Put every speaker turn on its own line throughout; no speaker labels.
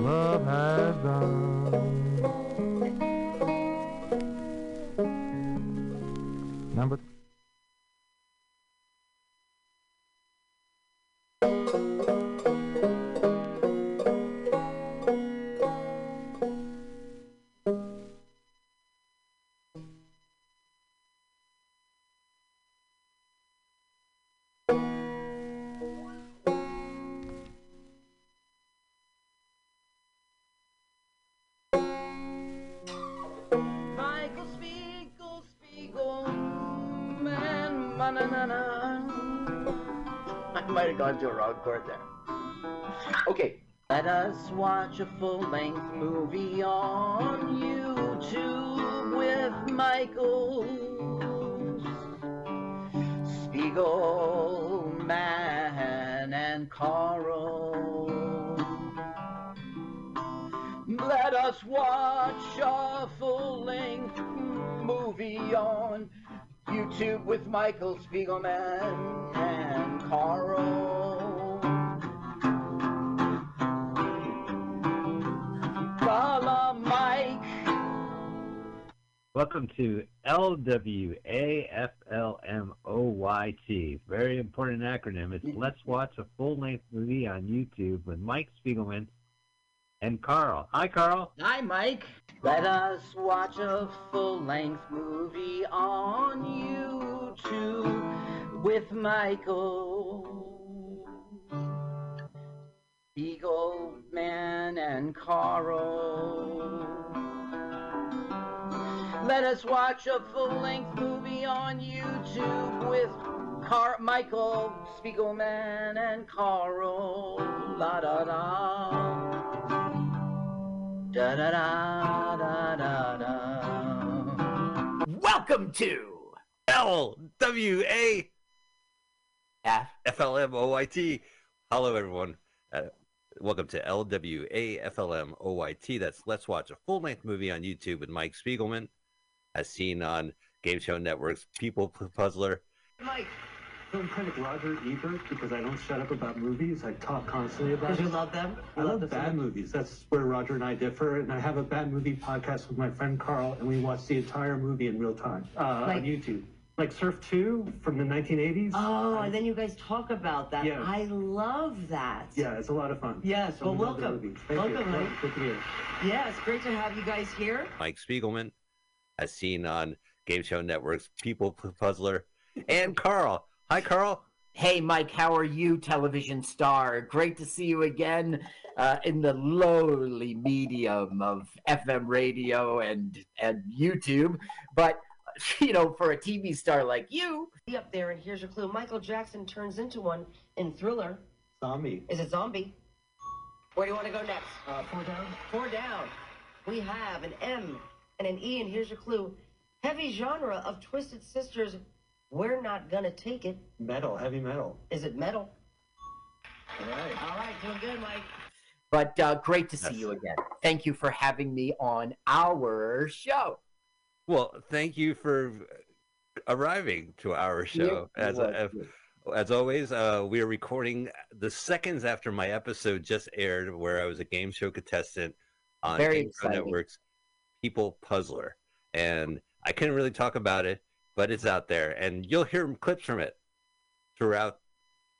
love has done.
A wrong chord there. Okay, let us watch a full-length movie on YouTube with Michael Spiegel, man, and Carl. Let us watch a full length movie on YouTube with Michael Spiegelman and Carl.
Welcome to LWAFLMOYT. Very important acronym. It's mm-hmm. Let's Watch a Full Length Movie on YouTube with Mike Spiegelman and Carl. Hi, Carl.
Hi, Mike. Let us watch a full length movie on YouTube with Michael. Eagle Man and Carl. Let us watch a full length movie on YouTube with Car- Michael Spiegelman and Carl. La da da. Da da da da da da.
Welcome to
LWA
F.
FLMOYT. Hello, everyone. Uh, welcome to LWAFLMOYT. That's Let's Watch a Full Length Movie on YouTube with Mike Spiegelman, as seen on Game Show Network's People Puzzler.
Mike,
film critic Roger Ebert because I don't shut up about movies. I talk constantly about
did you love them?
I
You
love
the
bad
film?
movies. That's where Roger and I differ. And I have a bad movie podcast with my friend Carl, and we watch the entire movie in real time uh,
Like-
on YouTube. Like Surf 2 from the 1980s.
Oh, and then you guys talk about that.
Yeah.
I love that.
Yeah, it's a lot of fun.
Yes,
So
well,
we
welcome.
Thank
Welcome,
you.
Mike.
Good to be here.
Yeah, it's great to have you guys here.
Mike Spiegelman, as seen on Game Show Network's People Puzzler, and Carl. Hi, Carl.
Hey, Mike, how are you, television star? Great to see you again uh, in the lowly medium of FM radio and and YouTube. But you know, for a TV star like you,
Be up there, and here's your clue. Michael Jackson turns into one in Thriller.
Zombie.
Is it Zombie? Where do you want to go next?
Uh, four down.
Four down. We have an M and an E, and here's your clue. Heavy genre of Twisted Sisters. We're not gonna take it.
Metal. Heavy metal.
Is it metal?
All right.
All right, doing good, Mike.
but uh, great to see
Yes.
you again. Thank you for having me on our show.
Well, thank you for arriving to our show. As, as, as always, uh, we are recording the seconds after my episode just aired, where I was a game show contestant on
Very
Game Show
exciting.
Network's People Puzzler, and I couldn't really talk about it, but it's out there, and you'll hear clips from it throughout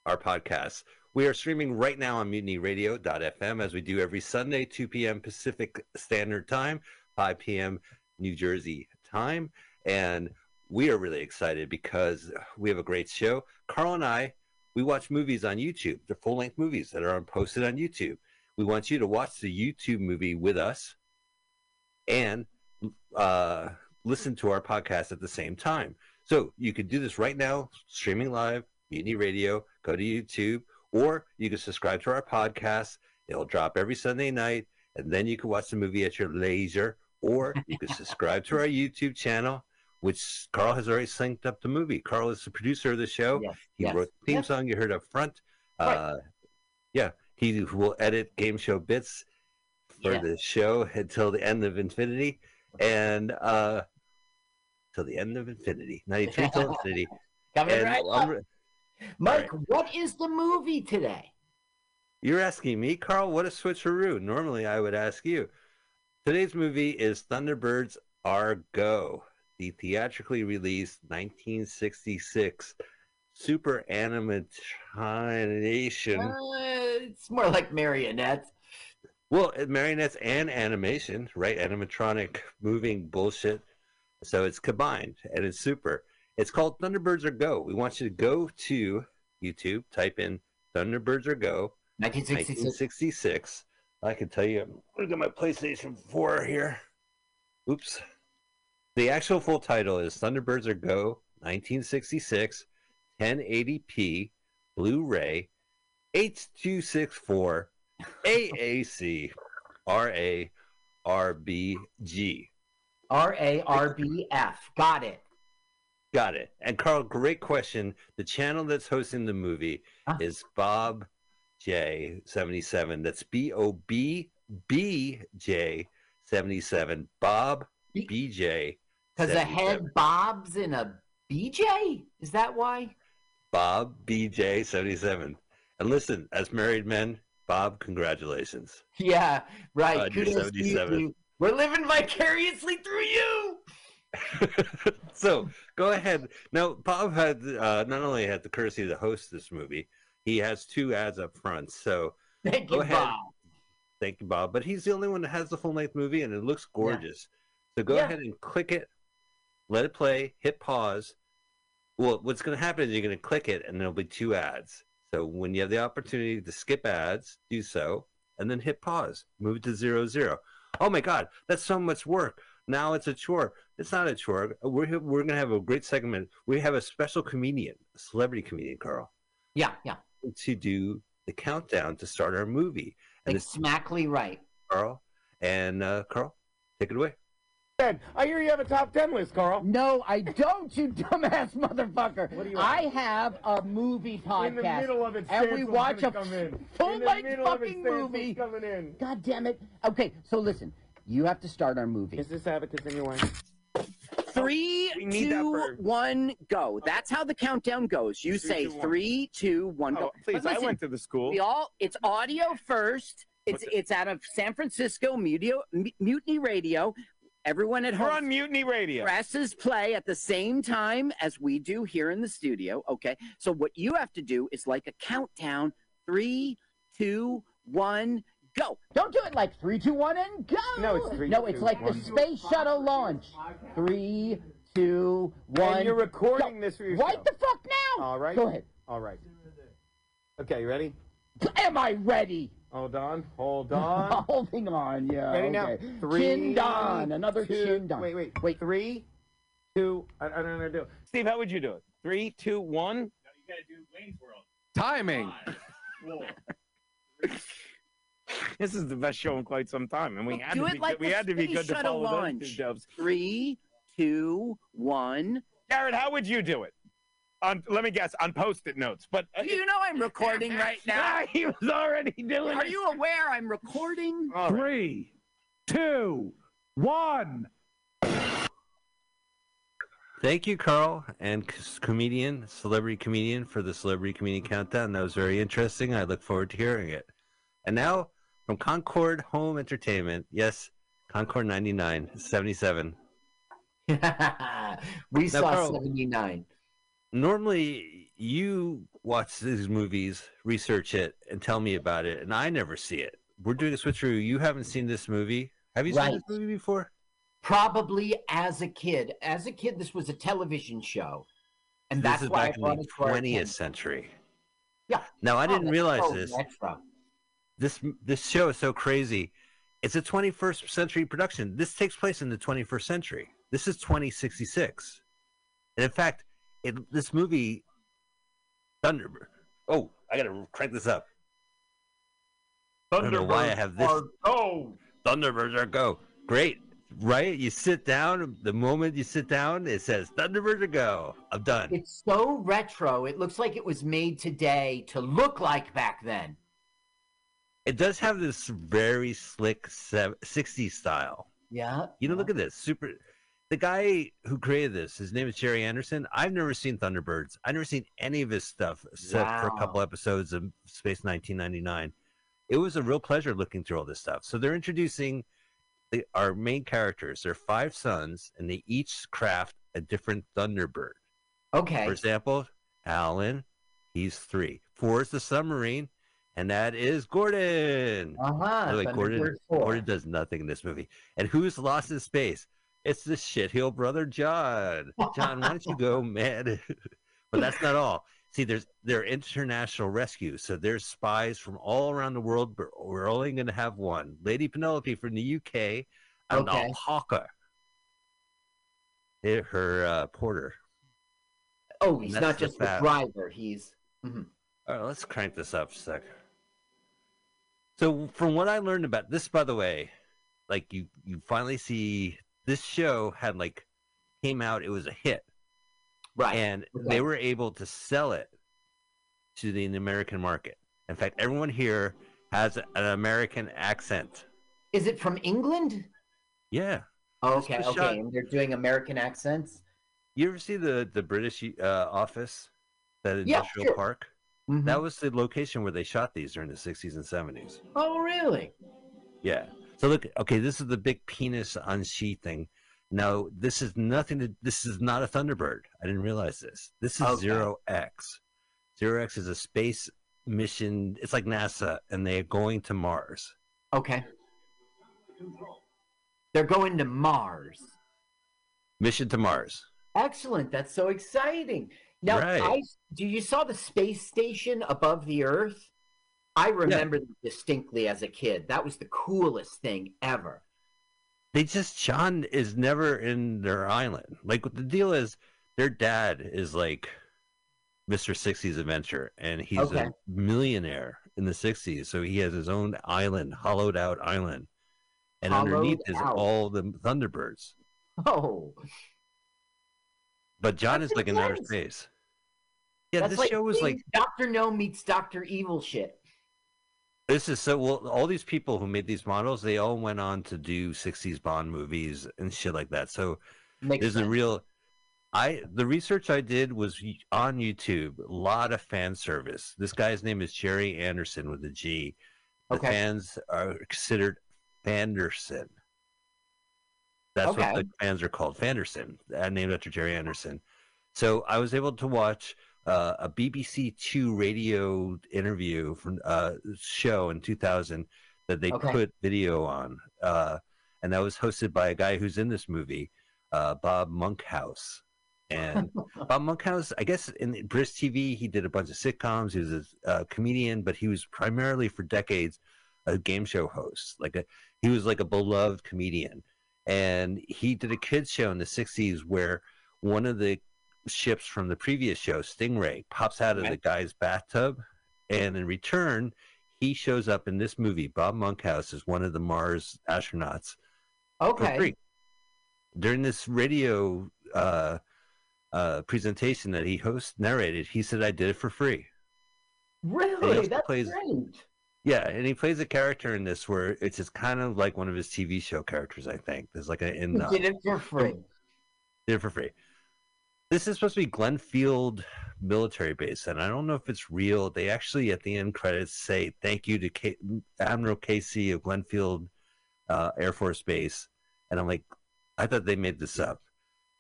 our podcast. We are streaming right now on mutinyradio.fm as we do every Sunday, 2 p.m. Pacific Standard Time, 5 p.m. New Jersey time. And we are really excited because we have a great show. Carl and I, we watch movies on YouTube. They're full length movies that are posted on YouTube. We want you to watch the YouTube movie with us and uh, listen to our podcast at the same time. So you could do this right now, streaming live, Mutiny Radio, go to YouTube, or you can subscribe to our podcast. It'll drop every Sunday night, and then you can watch the movie at your leisure, or you can subscribe to our YouTube channel, which Carl has already synced up the movie. Carl is the producer of the show.
Yes,
He
yes.
wrote the theme
Yes.
song you heard up front.
Right.
Uh, yeah, he will edit game show bits for
Yes.
the show until the end of infinity, and uh, till the end of infinity, ninety three till infinity.
Coming right up. Mike, what is the movie today?
You're asking me, Carl? What a switcheroo. Normally I would ask you. Today's movie is Thunderbirds Are Go the theatrically released 1966 super animation.
Uh, it's more like marionettes.
Well, marionettes and animation, right? Animatronic moving bullshit. So it's combined and it's super. It's called Thunderbirds Are Go. We want you to go to YouTube, type in Thunderbirds Are Go
1966.
1966. I can tell you, I'm gonna get my PlayStation 4 here. Oops. The actual full title is Thunderbirds Are Go 1966 1080p Blu-ray H264 AAC RARBG.
R A R B F. Got it.
Got it. And Carl, great question. The channel that's hosting the movie
Huh?
is Bob J77. That's B O B B J 77. Bob BJ.
Because a head bobs in a BJ? Is that why?
Bob BJ 77. And listen, as married men, Bob, congratulations.
Yeah, right.
Uh, you're
Kudos to you
77.
We're living vicariously through you.
so go ahead. Now, Bob had uh, not only had the courtesy to host this movie, he has two ads up front. So
Thank
Go
you,
ahead.
Bob.
Thank you, Bob. But he's the only one that has the full length movie, and it looks gorgeous. So go
Yeah.
ahead and click it, let it play, hit pause. Well, what's going to happen is you're going to click it, and there'll be two ads. So when you have the opportunity to skip ads, do so, and then hit pause. Move to zero zero. Oh my God, that's so much work. Now it's a chore. It's not a chore. We're we're going to have a great segment. We have a special comedian, a celebrity comedian, Carl,
Yeah, yeah.
to do the countdown to start our movie. And
smackly right.
Carl. And uh, Carl, take it away.
I hear you have a top ten list, Carl.
No, I don't, you dumbass motherfucker.
What do you
I have a movie podcast.
In the middle of it,
and we watch a
gonna come in.
full
In the
length
middle of it,
fucking movie.
coming in.
God damn it. Okay, so listen, you have to start our movie.
Is this Abacus anyway?
Three,
We need that
two, go. That's how the countdown goes. You
Three,
say
two, one.
three, two, one, go.
Oh, please,
listen,
I went to the school.
We all. It's audio first. It's
What's it?
it's out of San Francisco Mutiny, Mutiny Radio. Everyone at
We're
home
on Mutiny Radio.
presses play at the same time as we do here in the studio. Okay. So what you have to do is like a countdown. Three, two, one, go.
Don't do it like three, two, one, and go.
No, it's three,
No, it's
two,
like
one.
the space shuttle launch. Three, two, one.
And you're recording
go.
this for yourself.
Right the fuck now.
All right.
Go ahead.
All right. Okay, you ready?
Am I ready?
Hold on. Hold on.
Holding on, yeah.
Ready now? Three,
Chin don, another
two-
chin don.
Wait, wait,
wait.
Three, two. I, I don't know how to do it. Steve, how would you do it? Three, two, one. No, you gotta do Wayne's World.
Timing. Four.
This is the best show in quite some time, and we had to be
like
good. we had to be
space
good to
shuttle
follow
launch.
those two dubs.
Three, two, one.
Jared, how would you do it? On, let me guess, on post-it notes. But uh,
You know I'm recording right now.
He was already doing
Are
it.
you aware I'm recording?
All right.
Three, two, one.
Thank you, Carl, and comedian, celebrity comedian, for the celebrity comedian countdown. That was very interesting. I look forward to hearing it. And now from Concord Home Entertainment, yes, Concord 99, 77.
we saw
Carl-
79.
Normally, you watch these movies, research it, and tell me about it, and I never see it. We're doing a switcheroo. You haven't seen this movie. Have you seen
Right.
this movie before?
Probably as a kid. As a kid, this was a television show. And
this
that's why
back
I
in the
it to our
20th
attention.
century.
Yeah.
Now, I
Oh,
didn't realize
so
this.
retro.
this this show is so crazy. It's a 21st century production. This takes place in the 21st century. This is 2066, and in fact, it, this movie, Thunderbird. Oh, I gotta crank this up. I don't know why I have this.
Oh,
Thunderbirds are go. Great, right? You sit down. The moment you sit down, it says Thunderbirds are go. I'm done.
It's so retro. It looks like it was made today to look like back then.
It does have this very slick sev- 60s style.
Yeah.
You know, look at this. Super. The guy who created this, his name is Gerry Anderson. I've never seen Thunderbirds. I've never seen any of his stuff except for a couple episodes of Space 1999. it was a real pleasure looking through all this stuff. So they're introducing the, our main characters. They're five sons, and they each craft a different Thunderbird.
Okay.
For example, Alan, he's three. Four is the submarine, and that is Gordon.
Uh huh.
way, Gordon, Gordon does nothing in this movie. And who's lost in space? It's the shitheel brother John. John, why don't you go, man? but that's not all. See, there's they're international rescue, so there's spies from all around the world, but we're only going to have one. Lady Penelope from the UK, and
Okay.
They're her uh, porter.
Oh, he's not just the driver. He's. mhm.
All right, let's crank this up a sec. So, from what I learned about this, by the way, like you, you finally see this show had like came out. It was a hit,
Right.
and
Okay.
they were able to sell it to the American market. In fact, everyone here has an American accent.
Is it from England?
Yeah,
Oh, okay, okay.
shot-
And they're doing American accents.
you ever see the the British uh, office, that
Yeah,
industrial
sure.
park?
Mhm.
That was the location where they shot these during the '60s and '70s.
Oh, really?
Yeah. So look, okay, this is the big penis unsheathing. Now, this is nothing to. This is not a Thunderbird. I didn't realize this. This is
Okay.
Zero X. Zero X is a space mission. It's like NASA, and they're going to Mars.
Okay. They're going to Mars.
Mission to Mars.
Excellent. That's so exciting. Now,
Right.
I, do you saw the space station above the Earth? I remember that distinctly as a kid. That was the coolest thing ever.
They just John is never in their island. Like the deal is, their dad is like Mr. 60s Adventure, and he's
Okay.
a millionaire in the 60s. So he has his own island, hollowed out island. And
Hollowed
underneath is all the Thunderbirds.
Oh,
But John
That's
is like in outer space. Yeah,
that's
this
like
show was like
Doctor No meets Doctor Evil shit.
This is so well. All these people who made these models, they all went on to do '60s Bond movies and shit like that. So
Makes
there's
sense.
a real. I the research I did was on YouTube. A lot of fan service. This guy's name is Gerry Anderson with a G. The
Okay.
fans are considered Fanderson. That's
Okay.
what the fans are called, Fanderson, uh, named after Gerry Anderson. So I was able to watch uh, a BBC Two radio interview from uh, show in 2000 that they
Okay.
put video on, uh, and that was hosted by a guy who's in this movie, uh, Bob Monkhouse. And Bob Monkhouse, I guess in British TV, he did a bunch of sitcoms. He was a uh, comedian, but he was primarily for decades a game show host. Like a, he was like a beloved comedian, and he did a kids show in the '60s where one of the ships from the previous show, Stingray, pops out of the guy's bathtub, and in return, he shows up in this movie. Bob Monkhouse is one of the Mars astronauts for
Okay.
free. During this radio uh, uh, presentation that he host narrated, he said, "I did it for free."
Really? That's
plays-
great.
Yeah, and he plays a character in this where it's just kind of like one of his TV show characters. I think there's like an in
did it for free.
did it for free. This is supposed to be Glenfield military base, and I don't know if it's real. They actually, at the end credits, say thank you to K- Admiral Casey of Glenfield uh, Air Force Base, and I'm like, I thought they made this up,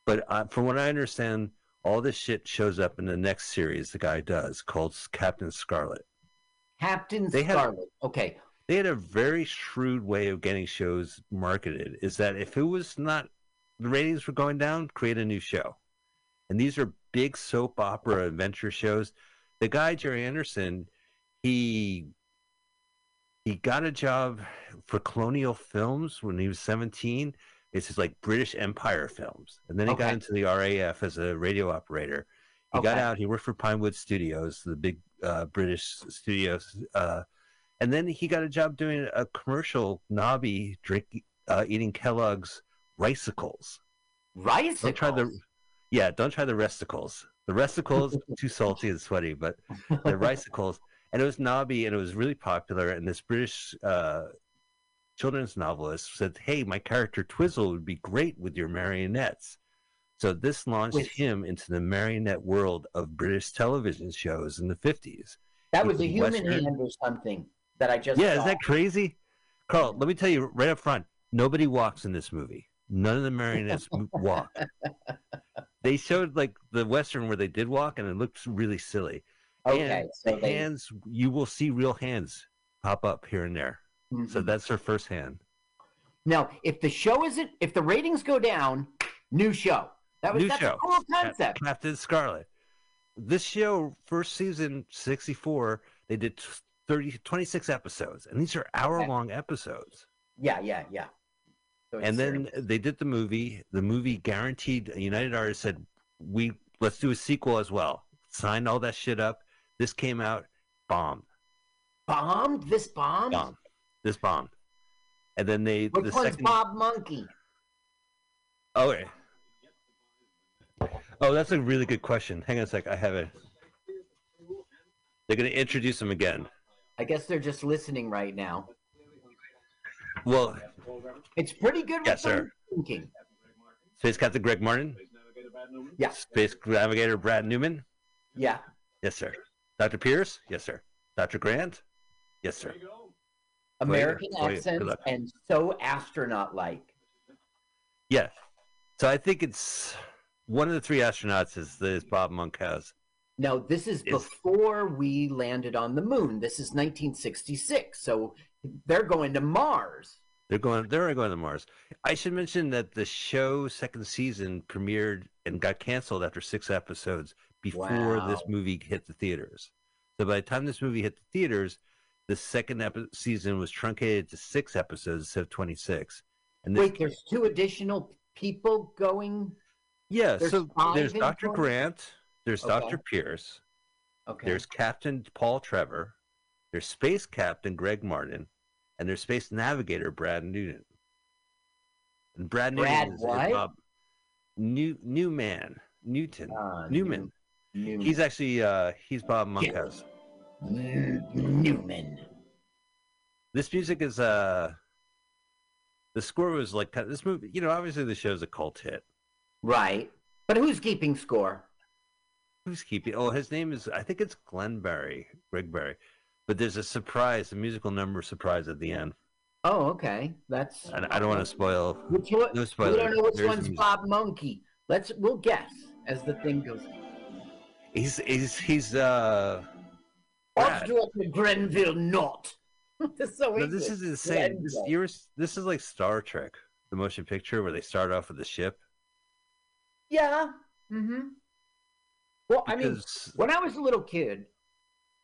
but uh, from what I understand, all this shit shows up in the next series the guy does called Captain Scarlet.
Captain
They had-
Scarlet. Okay.
They had a very shrewd way of getting shows marketed. Is that if it was not the ratings were going down, create a new show. And these are big soap opera adventure shows. The guy Gerry Anderson, he he got a job for Colonial Films when he was 17. This is like British Empire films. And then he got into the RAF as a radio operator. He got out, he worked for Pinewood Studios, the big uh, British studios. Uh, and then he got a job doing a commercial knobby drink uh, eating Kellogg's ricicles. Don't try the yeah, don't try the resticles. The resticles too salty and sweaty, but the ricicles and it was knobby and it was really popular. And this British uh, children's novelist said, "Hey, my character Twizzle would be great with your marionettes." So this launched
With-
him into the marionette world of British television shows in the fifties.
That was a human
Western.
hand or something. that I just
Yeah,
saw.
is that crazy? Carl, let me tell you right up front nobody walks in this movie. None of the marionettes walk. They showed like the Western where they did walk, and it looked really silly.
okay,
and
so
the
they,
hands, you will see real hands pop up here and there. So
Mhm.
that's her first hand.
now if the show isn't if the ratings go down, new show. That was
New
that's
show.
a cool concept.
Captain Scarlet. This show, first season, 64, they did t- 30, 26 episodes, and these are hour long episodes.
Yeah, yeah, yeah. So
and then they did the movie. The movie guaranteed. United Artists said, "We let's do a sequel as well." Signed all that shit up. This came out, bombed,
bombed. This bombed.
bombed. This bombed. And then they
Which
the
one's
second.
Bob Monkey?
Oh, okay. Oh, that's a really good question. Hang on a sec. I have it. They're going to introduce him again.
I guess they're just listening right now.
Well,
It's pretty good
Yes, sir.
thinking.
Space Captain Greg Martin.
Yeah.
Space Navigator Brad Newman.
Yeah.
Yes, sir. Dr. Pierce. Yes, sir. Dr. Grant. Yes, sir.
American accents and so astronaut like.
Yeah. So I think it's one of the three astronauts is this Bob Monkhouse.
No, this is
Is-
before we landed on the moon. This is 1966. So they're going to Mars.
They're going. They're going to Mars. I should mention that the show second season premiered and got canceled after six episodes before this movie hit the theaters. So by the time this movie hit the theaters, the second epi- season was truncated to six episodes instead of twenty six. And this,
Wait, there's two additional people going.
yeah,
there's
so there's Dr. Grant, there's
Okay.
Dr. Pierce,
Okay.
there's Captain Paul Trevor, there's Space Captain Greg Martin, and there's Space Navigator Brad Newton. And Brad,
Brad
Newton is,
what?
Bob New Newman Newton
Uh,
Newman.
New-
He's actually uh he's Bob Monkhouse.
Newman.
This music is uh the score was like this movie. You know, obviously the show's a cult hit.
Right. But who's keeping score?
Who's keeping? Oh, his name is I think it's Glenn Barry, Greg Barry. But there's a surprise, a musical number surprise at the end.
Oh, okay. That's.
And I don't want to spoil.
Which one?
No
we don't know which
There's
one's. Bob Monkey. Let's. We'll guess as the thing goes.
He's he's he's uh.
Oswald Grenville not. this is so
No, this is insane. This, this is like Star Trek, the motion picture where they start off with the ship.
Yeah. Mm-hmm. Well, I mean, when I was a little kid,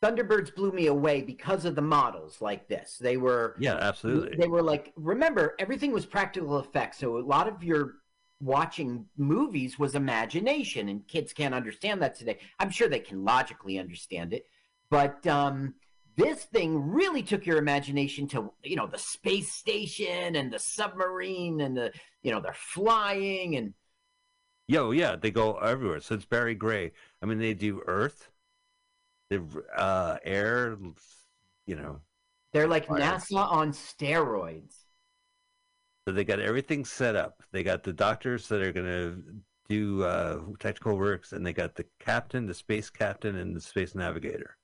Thunderbirds blew me away because of the models like this. They were
Yeah, absolutely.
They were like, remember, everything was practical effects. So a lot of your watching movies was imagination, and kids can't understand that today. I'm sure they can logically understand it, but um, this thing really took your imagination to, you know, the space station and the submarine, and the, you know, they're flying and.
Yo, yeah, they go everywhere. So it's Barry Gray. I mean, they do Earth, they uh, air, you know.
They're like
Fire.
NASA on steroids.
So they got everything set up. They got the doctors that are going to do uh, technical works, and they got the captain, the space captain, and the space navigator.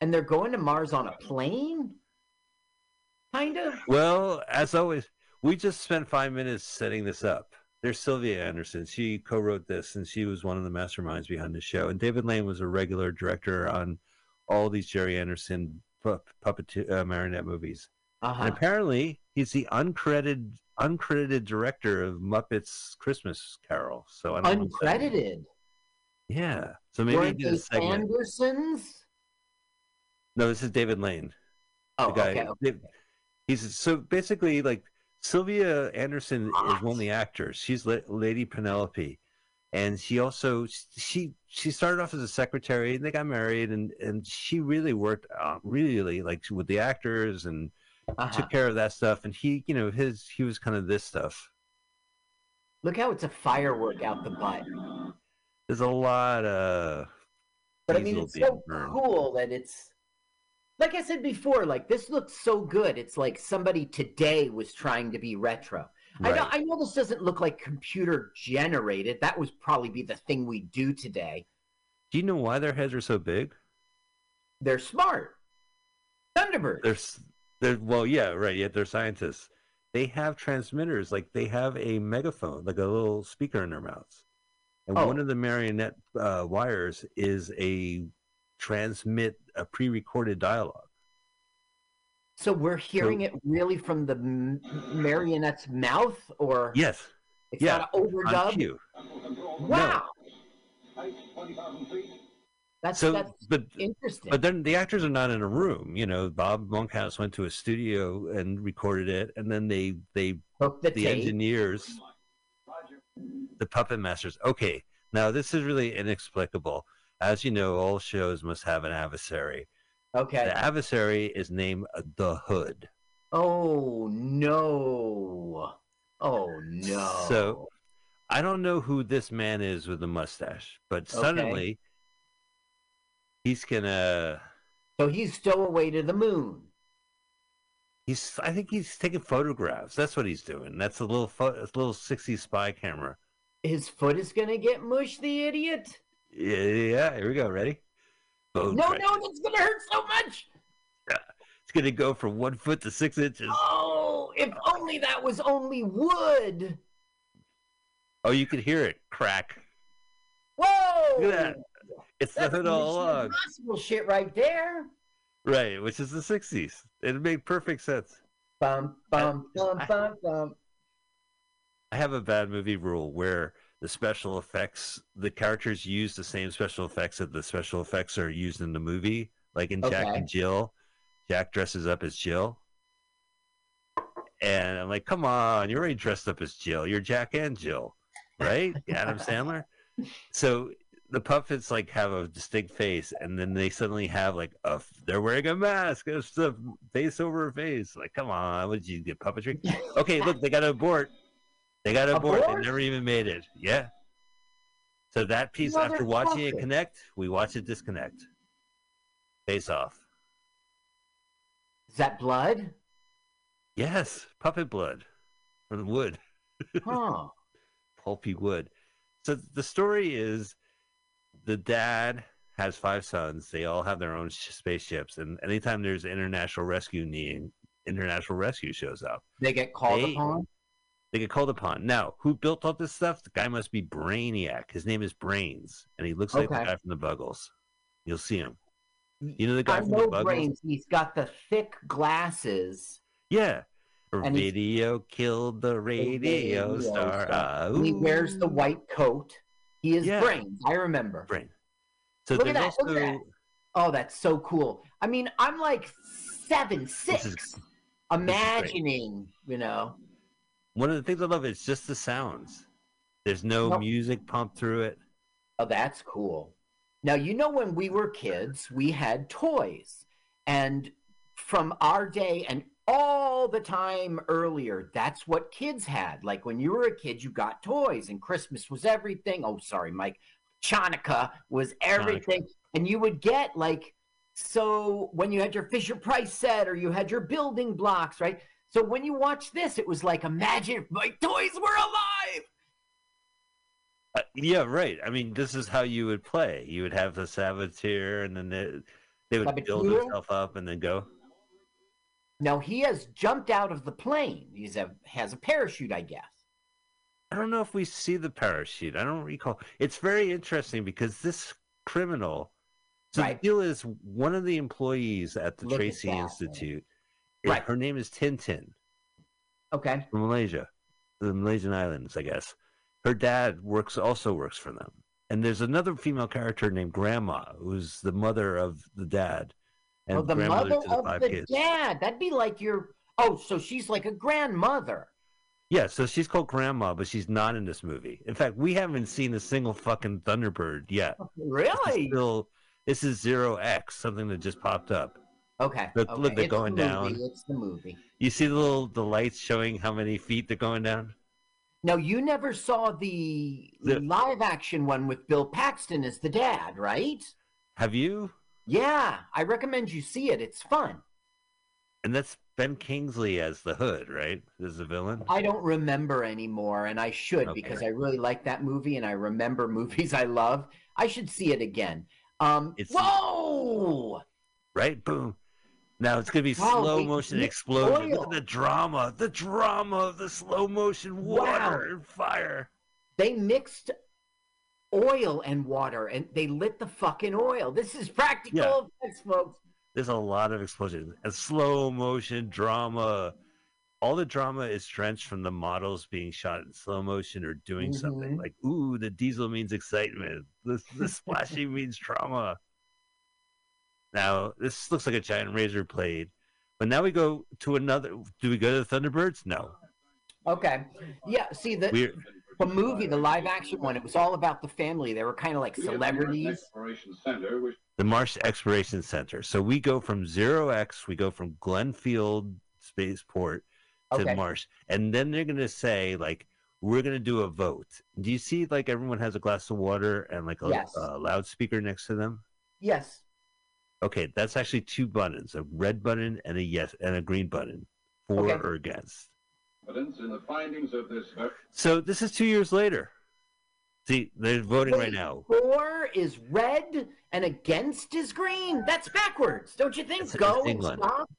And they're going to Mars on a plane? Kind of?
Well, as always, we just spent five minutes setting this up. There's Sylvia Anderson. She co-wrote this, and she was one of the masterminds behind the show. And David Lane was a regular director on all these Gerry Anderson pu- puppet uh, marionette movies.
Uh-huh.
And apparently, he's the uncredited uncredited director of Muppets Christmas Carol. So I don't know. what that means.
Uncredited.
Yeah. So maybe he did a segment.
Andersons?
No, this is David Lane.
Oh,
guy.
okay.
He's so basically like Sylvia Anderson is one of the actors. She's La- Lady Penelope, and she also she she started off as a secretary, and they got married, and and she really worked uh, really like with the actors and
Uh-huh.
took care of that stuff. And he, you know, his he was kind of this stuff.
Look how it's a firework out the butt.
There's a lot of.
But I mean, it's so
burned.
cool that it's like I said before. Like this looks so good. It's like somebody today was trying to be retro. I know. I know this doesn't look like computer generated. That would probably be the thing we do today.
Do you know why their heads are so big?
They're smart. Thunderbirds.
They're They're, well, yeah, right. Yet they're scientists. They have transmitters, like they have a megaphone, like a little speaker in their mouths. And
Oh.
one of the marionette uh, wires is a transmit a pre-recorded dialogue.
So we're hearing it really from the marionette's mouth, or
Yes,
it's
yeah,
not overdub. Wow, that's
So,
that's
but
interesting.
but then the actors are not in a room. You know, Bob Monkhouse went to a studio and recorded it, and then they they
Hook the,
the
tape.
engineers, the puppet masters. Okay, now this is really inexplicable. As you know, all shows must have an adversary.
Okay.
The adversary is named the Hood.
Oh no! Oh no!
So I don't know who this man is with the mustache, but
Okay.
suddenly he's gonna.
so he's stowaway to the moon.
He's. I think he's taking photographs. That's what he's doing. That's a little pho- a little sixty spy camera.
His foot is gonna get mush, the idiot.
Yeah, yeah. Here we go. Ready? Boom.
No,
Right.
no, that's gonna hurt so much.
It's gonna go from one foot to six inches.
Oh, if only that was only wood.
Oh, you can hear it crack.
Whoa!
Look at that. It's
That's
hood all along.
Impossible shit right there.
Right, which is the 60s. It made perfect sense.
Bum bum bum
I-
bum bum.
I have a bad movie rule where the special effects, the characters use the same special effects that the special effects are used in the movie. Like in Jack and Jill, Jack dresses up as Jill. And I'm like, come on, you're already dressed up as Jill. You're Jack and Jill, right? Adam Sandler. So the puppets like have a distinct face, and then they suddenly have like a they're wearing a mask, it's the face over face. Like, come on, what did you get puppetry? Okay, look, they got to abort. They got to abort. They never even made it. Yeah. So that piece, after watching it connect, we watch it disconnect. Face off.
Is that blood?
Yes, puppet blood from the wood,
Huh.
pulpy wood. So the story is the dad has five sons. They all have their own sh- spaceships, and anytime there's international rescue need, international rescue shows up.
They get called
They-
upon.
They get called upon. Now, who built all this stuff? The guy must be Brainiac. His name is Brains, and he looks like the guy from the Buggles. You'll see him. You know the guy
I
from the Buggles?
brains. He's got the thick glasses.
Yeah.
And
video killed the radio,
radio
star.
star.
Oh.
And he wears the white coat. He is
Yeah.
brains. I remember.
brain. So
Look at that, look at that. Oh, that's so cool. I mean, I'm like seven, six,
is-
imagining, you know.
One of the things I love is just the sounds. There's no
Nope.
music pumped through it.
Oh, that's cool. Now, you know, when we were kids, we had toys. And from our day and all the time earlier, that's what kids had. Like when you were a kid, you got toys, and Christmas was everything. Oh, sorry, Mike. Chanukah was everything. And you would get like, so when you had your Fisher Price set or you had your building blocks, right? So when you watch this, it was like, imagine if my toys were alive.
Uh, yeah, right. I mean, this is how you would play. You would have the saboteur, and then they, they would build
Saboteur?
themselves up and then go.
Now he has jumped out of the plane. He's a has a parachute, I guess.
I don't know if we see the parachute. I don't recall. It's very interesting because this criminal. So
Right.
the deal is one of the employees at the
Look at
Tracy
that.
Institute.
Right.
Her name is Tintin
Okay.
from Malaysia, the Malaysian islands, I guess. Her dad works also works for them, and there's another female character named Grandma, who's the mother of the dad, and
oh, the mother
to the
of
five
the
kids.
dad. That'd be like your. Oh, so she's like a grandmother.
Yeah, so she's called Grandma, but she's not in this movie. In fact, we haven't seen a single fucking Thunderbird yet. Oh, this is
Really?
still, this is Zero X, something that just popped up.
Okay.
Look-
okay.
they're
it's
going
the
down.
It's the movie.
You see the little the lights showing how many feet they're going down.
Now you never saw the,
The-
live action one with Bill Paxton as the dad, right?
Have you?
Yeah, I recommend you see it. It's fun.
And that's Ben Kingsley as the Hood, right? As the villain.
I don't remember anymore, and I should
Okay.
because I really like that movie and I remember movies I love. I should see it again. Um,
It's-
whoa!
Right? Boom. Now it's gonna be
Wow,
slow motion explosion. Look at the drama, the drama of the slow motion water
Wow.
and fire.
They mixed oil and water and they lit the fucking oil. This is practical
Yeah.
effects, folks.
There's a lot of explosions and slow motion drama. All the drama is drenched from the models being shot in slow motion or doing something
Mhm.
like, ooh, the diesel means excitement. The, the splashing means trauma. Now, this looks like a giant razor blade. But now we go to another. Do we go to the Thunderbirds? No.
Okay. Yeah, see the
We're,
the movie, the live action one, it was all about the family. They were kind of like celebrities.
the Mars Exploration Center. So we go from Zero X, we go from Glenfield Spaceport to
Okay.
Marsh, and then they're gonna say like we're gonna do a vote. Do you see like everyone has a glass of water and like a,
Yes.
a loudspeaker next to them?
Yes.
Okay, that's actually two buttons: a red button and a yes and a green button, for
Okay.
or against.
Evidence in the findings of this
So this is two years later. See, they're voting right now.
For is red and against is green. That's backwards, don't you think?
It's- it's
Go and
England.
stop.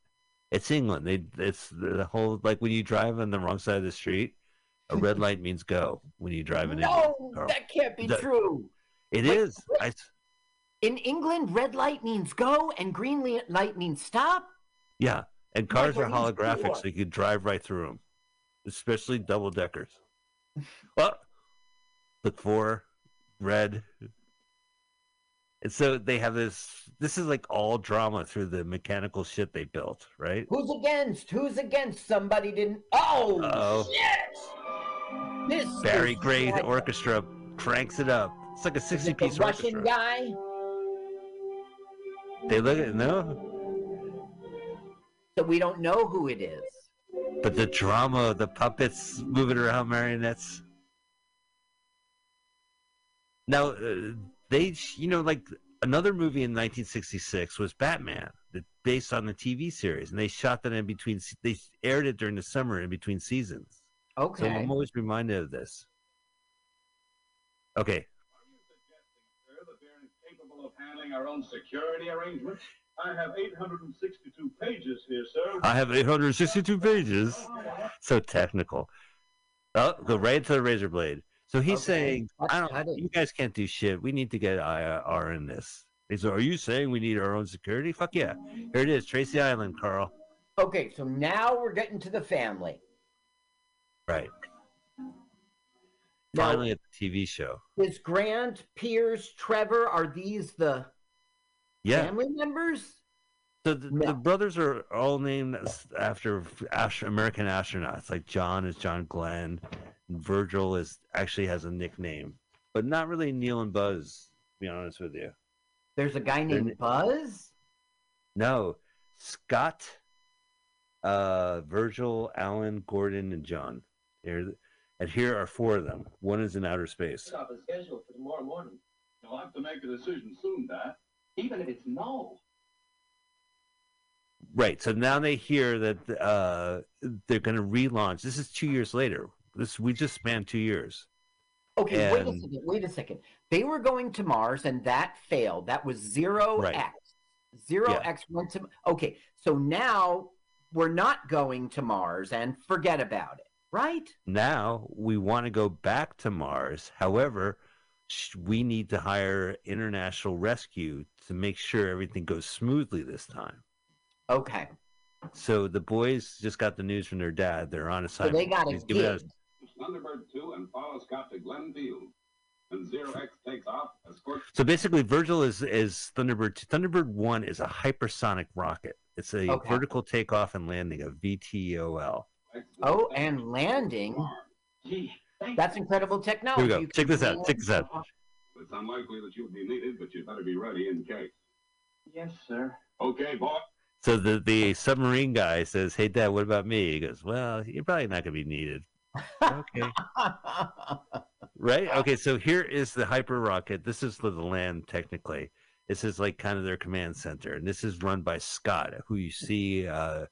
It's England. They it's the whole like when you drive on the wrong side of the street, a red light means go when you drive in England.
No,
Carl.
that can't be
The-
true.
It
Wait,
is. I,
In England, red light means go and green light means stop.
yeah, and cars are holographic, so you can drive right through them, especially double deckers. Well, look for red. And so they have this. This is like all drama through the mechanical shit they built, right?
Who's against? Who's against? Somebody didn't. Oh,
Uh-oh.
shit! This
Barry Gray, the orchestra, cranks it up. It's like a
is it the
sixty-piece
Russian
orchestra.
guy.
They look at no,
So we don't know who it is.
but the drama, the puppets moving around marionettes. Now, uh, they, you know, like another movie in 1966 was Batman, that based on the TV series, and they shot that in between. They aired it during the summer in between seasons. Okay. So
Okay.
I'm always reminded of this. Okay,
incapable of handling our own security arrangements? I have 862 pages here, sir.
I have 862 pages. So technical. Oh, go right to the razor blade. So he's
Okay,
saying,
that's
I don't, you guys can't do shit. We need to get IR in this. He said, Are you saying we need our own security? Fuck yeah. Here it is, Tracy Island, Carl.
Okay, so now we're getting to the family.
Right.
Now,
Finally at the TV show.
is Grant, Pierce, Trevor, are these the
Yeah.
family members?
So the,
No.
the brothers are all named after ast- American astronauts. Like John is John Glenn. and Virgil is actually has a nickname, but not really Neil and Buzz. To be honest with you.
There's a guy named
They're-
Buzz.
No, Scott, uh, Virgil, Alan, Gordon, and John. Here, and here are four of them. One is in outer space.
Off the schedule for tomorrow morning.
You'll have to make a decision soon, Dad.
Even if it's no.
Right. So now they hear that uh, they're going to relaunch. This is two years later. This we just spanned two years.
Okay, wait a second. Wait a second. They were going to Mars, and that failed. That was zero
Right.
X. Zero
Yeah.
X went to. Okay, so now we're not going to Mars, and forget about it. Right?
Now we want to go back to Mars. However, sh- we need to hire international rescue to make sure everything goes smoothly this time.
Okay.
So the boys just got the news from their dad. They're on
So
assignment.
they got a
He's giving us-
gig.
Thunderbird 2 and follow Scott to Glenfield. And Zero X takes off, escort
So basically, Virgil is is Thunderbird. two. Thunderbird one is a hypersonic rocket. It's a
Okay.
vertical takeoff and landing, a VTOL.
Oh, and landing.
Gee, thank
That's incredible technology.
Here we go. Check this out. Check this out.
It's unlikely that you'll be needed, but you'd better be ready in case.
Yes, sir.
Okay, boy.
So the the submarine guy says, "Hey, Dad, what about me?" He goes, "Well, you're probably not going to be needed." okay. Right? Okay, so here is the hyper rocket. This is the the land technically. This is like kind of their command center, and this is run by Scott, who you see uh,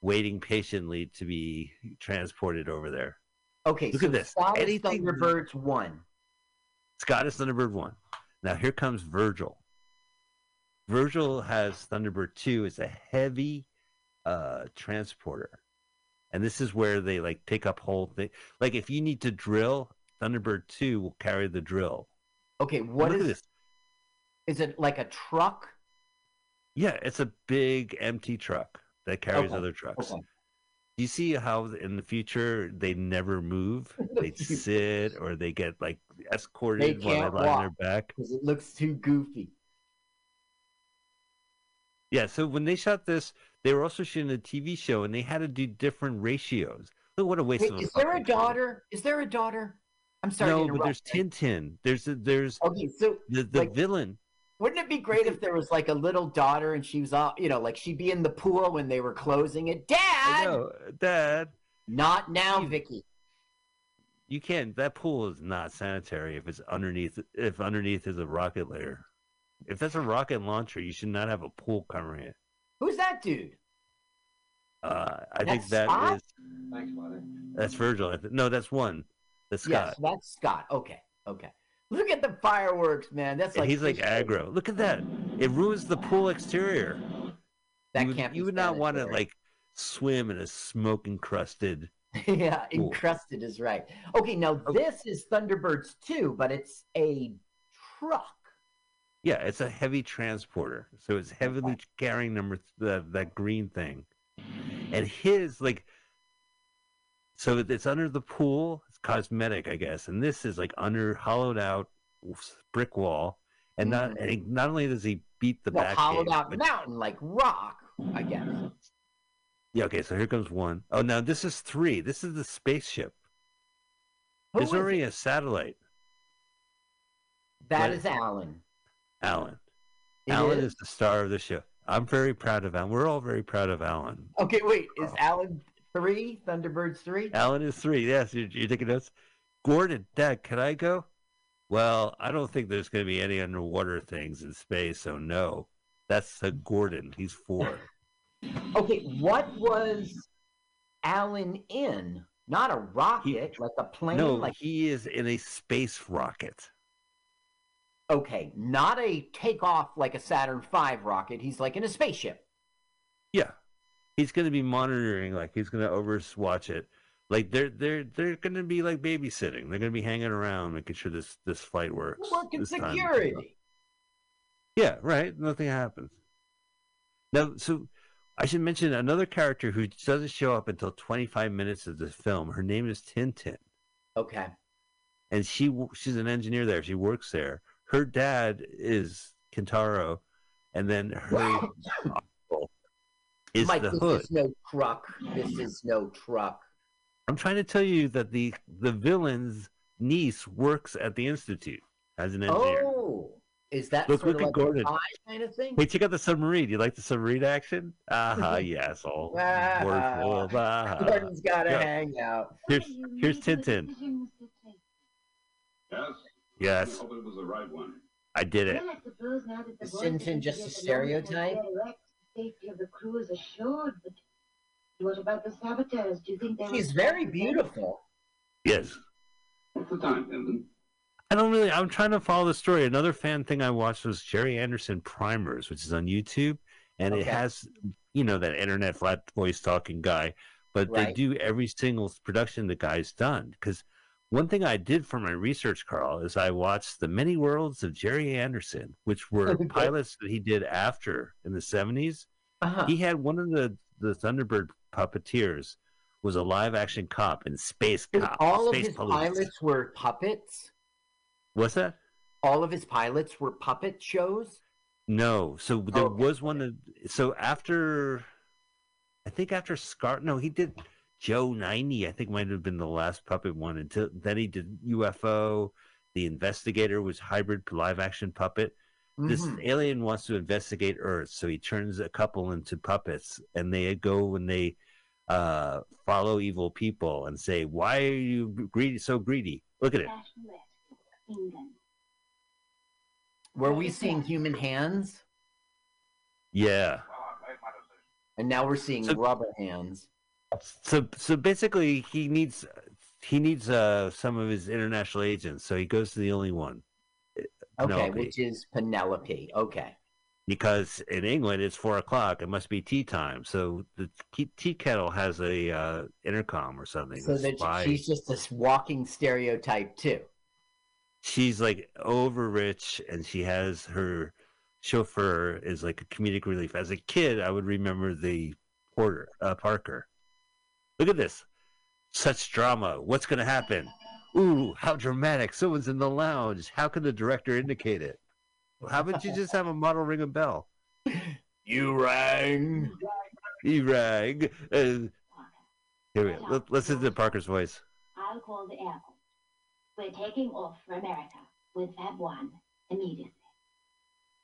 waiting patiently to be transported over there.
Okay,
Look
so
at this.
Scott
Anything-
Thunderbirds one.
Scott is Thunderbird one. Now here comes Virgil. Virgil has Thunderbird 2 It's a heavy uh transporter. And this is where they like pick up whole thing. Like if you need to drill, Thunderbird 2 will carry the drill.
Okay, what is
this.
is it like a truck?
Yeah, it's a big empty truck that carries
Okay,
other trucks.
okay.
You see how in the future they never move? They sit or they get like escorted while they lie on their back.
Because it looks too goofy.
Yeah, so when they shot this, they were also shooting a TV show and they had to do different ratios. Look what a waste
Wait,
of a
is there a daughter? Is there a daughter? I'm sorry
No, but there's Tintin. There's a, there's
Okay, so
the the
like-
villain.
Wouldn't it be great if there was like a little daughter and she was all, you know, like she'd be in the pool when they were closing it. Dad!
know, Dad.
Not now, Vicky.
You can't. That pool is not sanitary if it's underneath. If underneath is a rocket layer. If that's a rocket launcher, you should not have a pool covering it.
Who's that dude?
Uh, I
That's
think that
Scott?
is. That's Virgil. No, that's one. That's Scott.
Yes, that's Scott. Okay, okay. Look at the fireworks, man. That's like
he's like aggro. Look at that. It ruins the pool exterior.
That
you would,
can't be
you would not want to like swim in a smoke encrusted.
yeah,
Cool.
encrusted is right. Okay, now this is Thunderbirds 2, but it's a truck.
Yeah, it's a heavy transporter, so it's heavily carrying number th- that that green thing, and his like. So it's under the pool. Cosmetic, I guess, and this is like under hollowed out brick wall, and not mm-hmm. and he, not only does he beat the.
Well,
back.
hollowed
cave,
out
but-
mountain like rock, I guess.
Yeah, okay, so here comes one. Oh, now this is three. This is the spaceship.
Who
There's
is
already
it?
a satellite,
That
What-
is Alan.
Alan.
It
Alan
is?
is the star of the show. I'm very proud of Alan. We're all very proud of Alan.
Okay, wait. Is
Oh.
Alan three? Thunderbirds three?
Alan is three. Yes, you're, you're taking notes. Gordon, Dad, can I go? Well, I don't think there's going to be any underwater things in space, so no. That's uh, Gordon. He's four.
Okay, what was Alan in? Not a rocket, like a plane.
no,
like
he is in a space rocket.
okay, not a takeoff like a Saturn V rocket. He's like in a spaceship.
Yeah, he's going to be monitoring. Like he's going to overwatch it. Like they're they're they're going to be like babysitting. They're going to be hanging around, making sure this this flight works.
Working
time.
security.
Yeah, right. Nothing happens. Now, so I should mention another character who doesn't show up until 25 minutes of the film. Her name is Tintin,
Okay.
and she she's an engineer there. She works there. Her dad is Kintaro, and then her is
Mike,
the
this
hood.
is no truck. This is no truck.
I'm trying to tell you that the the villain's niece works at the institute as an engineer.
Oh, is that
Look-
sort
look
of like
Gordon.
a spy kind of thing?
Hey, check out the submarine. You like the submarine action? Aha, yes, all
Ah,
wonderful. aha.
Gordon's got to
Yeah.
hang out.
Here's here's Tintin.
Yes?
Yes,
I hope it was the right one.
I did it.
Well, I suppose now that the
Is
boys
Tintin just a stereotype?
Along with their wrecks, the safety of the crew is assured, but what about the saboteurs? Do you think they
She's very
stop them?
beautiful.
Yes.
What's the time, Hinton?
I don't really. I'm trying to follow the story. Another fan thing I watched was Gerry Anderson Primers, which is on YouTube, and it has, you know, that internet flat voice talking guy. But they do every single production the guy's done. Because one thing I did for my research, Carl, is I watched the many worlds of Gerry Anderson, which were pilots that he did after in the 70s.
Uh-huh.
He had one of the the Thunderbird puppeteers was a live action cop in Space
And
Cop.
all of
Space
his
Police.
pilots were puppets.
What's that?
All of his pilots were puppet shows.
No. So there
Okay.
was one. That, so after, I think after Scar. No, he did Joe ninety. I think might have been the last puppet one. Until then, he did UFO. The investigator was hybrid live action puppet. This
Mhm.
alien wants to investigate Earth, so he turns a couple into puppets, and they go and they uh, follow evil people and say, "Why are you greedy? So greedy? Look at it."
England.
Were we seeing human hands?
Yeah.
And now we're seeing
So-
rubber hands.
So so basically, he needs he needs uh, some of his international agents. So he goes to the only one.
Okay, which is Penelope. Okay.
because in England it's four o'clock. It must be tea time. So the tea- tea kettle has a uh, intercom or something.
So that
spy-
she's just this walking stereotype too.
she's like over rich and she has her chauffeur is like a comedic relief. As a kid, I would remember the porter, uh, Parker. Look at this. Such drama. What's going to happen? Ooh, how dramatic. Someone's in the lounge. How can the director indicate it? How about you just have a model ring a bell?
You rang.
He rang. Uh, here we go. Let, us listen to Parker's voice.
I'll call the airport. We're taking off for America with Fab One immediately.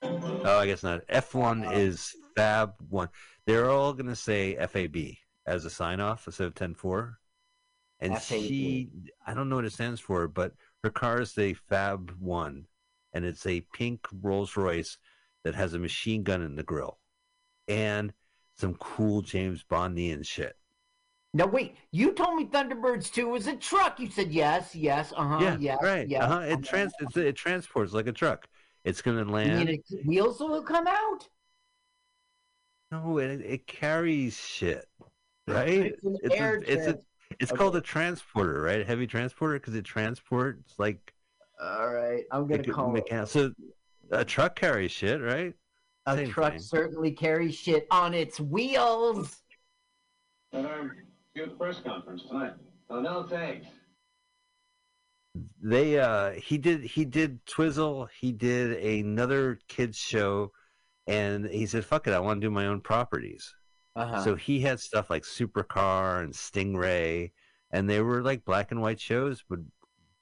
Oh, I guess not. F1 is Fab 1. They're all going to say FAB as a sign off instead of 104. And
FAB.
she, I don't know what it stands for, but her car is a Fab 1. And it's a pink Rolls Royce that has a machine gun in the grill. And some cool James Bondian shit.
Now wait, you told me Thunderbirds 2 was a truck. You said yes, yes, uh huh,
yeah,
yes,
right.
yes.
uh-huh. It, trans- it's, it transports like a truck. It's going to
You
land.
mean wheels will come out?
No, it, it carries shit, right?
It's an air
a, it's a, it's
Okay.
called a transporter, right? Heavy transporter because it transports like
All right, I'm gonna
like a
call it.
So a truck carries shit, right?
A
Same
truck
thing.
certainly carries shit on its wheels.
And I'm see you at the press conference tonight. Oh, no, thanks.
They uh he did he did Twizzle, he did another kids show, and he said, "Fuck it, I want to do my own properties."
Uh-huh.
So he had stuff like Supercar and Stingray, and they were like black and white shows, but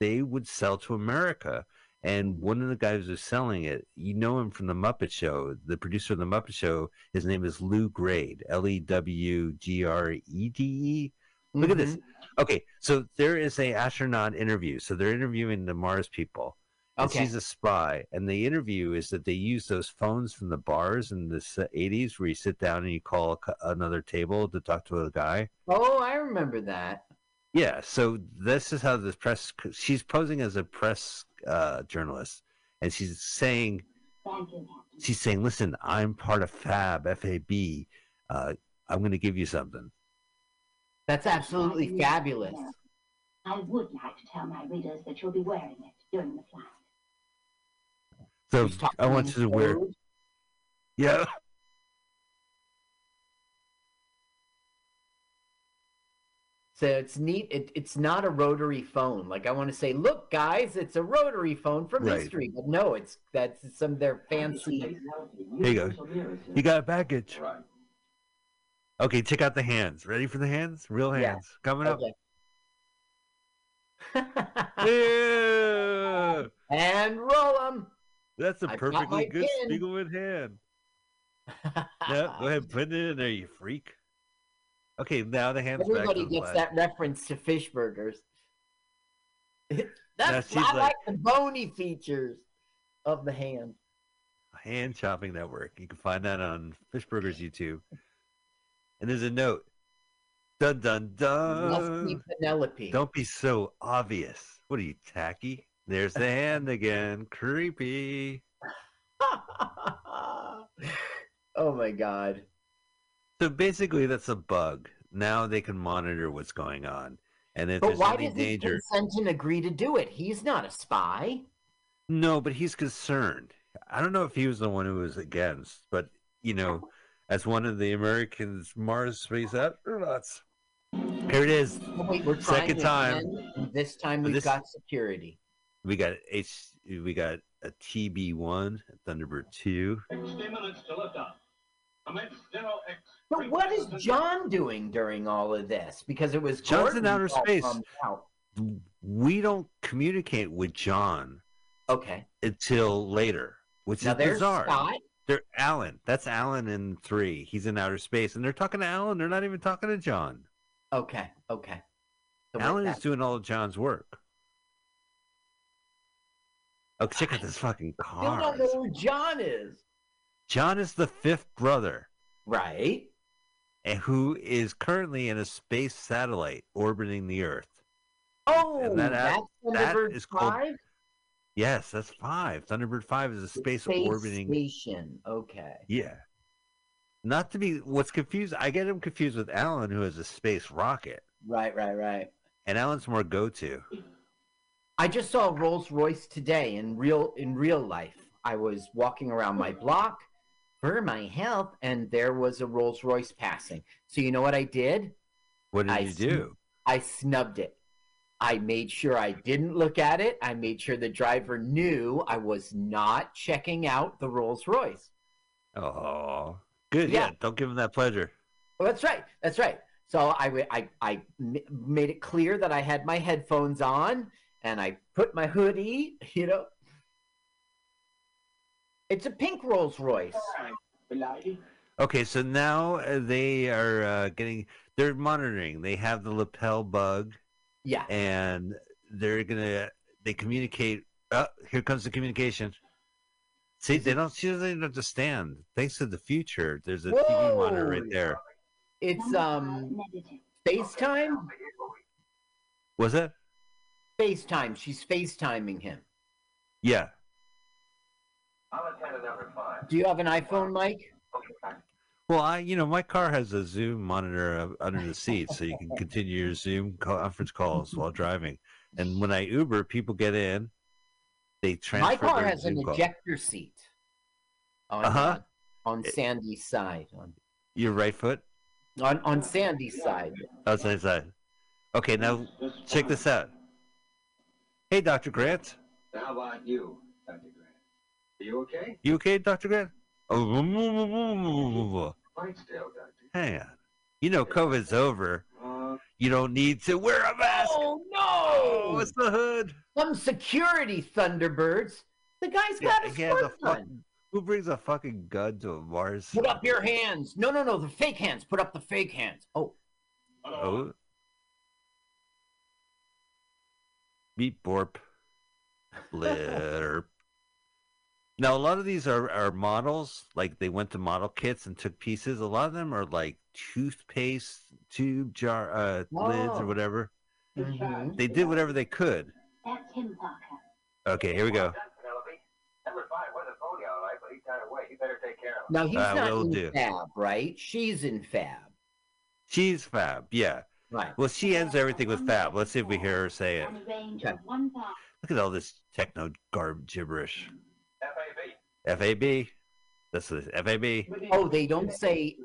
they would sell to America. And one of the guys who's selling it, you know him from the Muppet Show, the producer of the Muppet Show. His name is Lew Grade, L E W G R E D E. Look at this.
Mm-hmm.
Okay, so there is a astronaut interview. So they're interviewing the Mars people. And
Okay.
she's a spy. And the interview is that they use those phones from the bars in the 80s where you sit down and you call another table to talk to a guy.
Oh, I remember that.
Yeah, so this is how the press, she's posing as a press uh, journalist. And she's saying,
Thank you, Captain.
she's saying, listen, I'm part of FAB, F-A-B. Uh, I'm going to give you something.
That's absolutely fabulous.
I would like to tell my readers that you'll be wearing it during the flight.
So I want you to wear, yeah.
So it's neat. It, it's not a rotary phone. Like I want to say, look, guys, it's a rotary phone from
Right.
history. But no, it's that's some of their fancy.
Here you go. You got a package.
Right.
Okay, check out the hands. Ready for the hands? Real hands
Yeah.
hands. Coming up.
Okay.
Yeah.
and roll them.
That's a
I got
perfectly good
pin.
Spiegelman hand. Yeah, go ahead, put it in there, you freak. Okay, now the hands
Everybody
back
gets that reference to fish burgers. That's I
like-
like the bony features of the hand.
Hand Chopping Network. You can find that on Fishburgers YouTube. And there's a note. Dun dun
Must be
dun.
Penelope.
Don't be so obvious. What are you, tacky? There's the hand again. Creepy.
oh my god.
So basically, that's a bug. Now they can monitor what's going on. And if
But
there's
why
any
does
danger.
consent agree to do it? He's not a spy.
No, but he's concerned. I don't know if he was the one who was against, but you know, as one of the Americans Mars space astronauts. Here it is.
Oh, wait,
Second time.
and This time we've
This-
got security.
We got H we got a TB one, Thunderbird two.
60 minutes to lift off. Commence zero X.
But what is John doing during all of this? Because it was
John's in outer space.
out.
We don't communicate with John
Okay.
until later, which
Now
is
there's
bizarre.
Scott.
They're Alan. That's Alan in three. He's in outer space, and they're talking to Alan. They're not even talking to John.
Okay. Okay. So
Alan is doing all of John's work. Oh, check out this fucking car!
Still don't know who John is.
John is the fifth brother,
Right.
and who is currently in a space satellite orbiting the Earth.
Oh,
And that- oh,
that's
that
Thunderbird
is called-
Five.
Yes, that's five. Thunderbird five is a space,
Space
orbiting.
station. Okay.
Yeah. Not to be what's confused. I get him confused with Alan, who has a space rocket,
Right, right, right.
and Alan's more go-to.
I just saw Rolls Royce today in real in real life. I was walking around my hmm. block for my health, and there was a Rolls Royce passing. So you know what I did?
What did
I
you
sn-
do?
I snubbed it. I made sure I didn't look at it. I made sure the driver knew I was not checking out the Rolls Royce.
Oh, good.
Yeah.
Yeah. Don't give him that pleasure.
Well, that's right. That's right. So I, I, I made it clear that I had my headphones on and I put my hoodie, you know. It's a pink Rolls Royce.
Okay, so now uh, they are uh, getting. They're monitoring. They have the lapel bug,
Yeah.
and they're gonna. They communicate. Oh, here comes the communication. See, they don't. She doesn't understand. Thanks to the future, there's a TV monitor right there.
It's um FaceTime?
Was it?
FaceTime. She's FaceTiming him.
Yeah. I'm at number five.
Do you have an iPhone, Mike?
Well, I, you know, my car has a Zoom monitor uh, under the seat, so you can continue your Zoom conference calls while driving. And when I Uber, people get in, they transfer.
My car
their
has an
Zoom call.
ejector seat. On,
Uh-huh.
uh, on Sandy's side. On,
Your right foot.
on on Sandy's side.
Outside side. Okay, now check this out. Hey, Dr. Grant.
How about you, Dr. Grant? Are you okay?
You okay, Dr. Grant? Oh,
Fine still, Doctor.
hang on. You know COVID's over. Uh-huh. You don't need to wear a mask.
Oh no!
What's the hood?
Some security Thunderbirds. The guy's got a
Yeah, the
squirt gun.
fucking, who brings a fucking gun to a Mars?
Put up your hands. No, no, no. The fake hands. Put up the fake hands. Oh,
Oh. Beep borp. Blurp. Now a lot of these are, are models, like they went to model kits and took pieces. A lot of them are like toothpaste tube jar uh, lids
Oh.
or whatever.
Mm-hmm.
They did whatever they could.
That's him, Parker.
Okay, here we go.
Penelope. Number five, we're the phony, all right, but he's kind of away. You better take care of him.
now he's
Uh,
not in
do.
Fab, right? She's in Fab.
She's fab, yeah.
Right.
Well, she ends everything with fab. Let's see if we hear her say it.
On a range of 1,000.
Look at all this techno garb gibberish.
FAB.
FAB. That's the FAB.
Oh, they don't say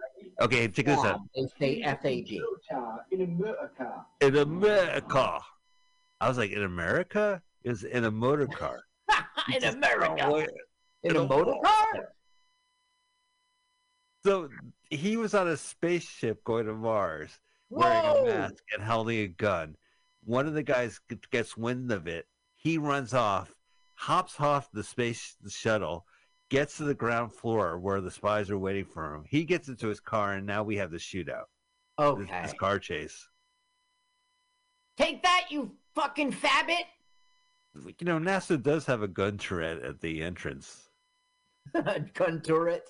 Okay, check this out.
They say FAB.
In America.
In America. I was like, in America? Is in a motor car.
in
Just-
America.
oh.
In a
In a-
motor car?
So he was on a spaceship going to Mars, wearing
Whoa!
a mask and holding a gun. One of the guys gets wind of it. He runs off, hops off the space shuttle, gets to the ground floor where the spies are waiting for him. He gets into his car, and now we have the shootout. This,
Okay.
this car chase.
Take that, you fucking fabbit.
You know, NASA does have a gun turret at the entrance.
gun turret.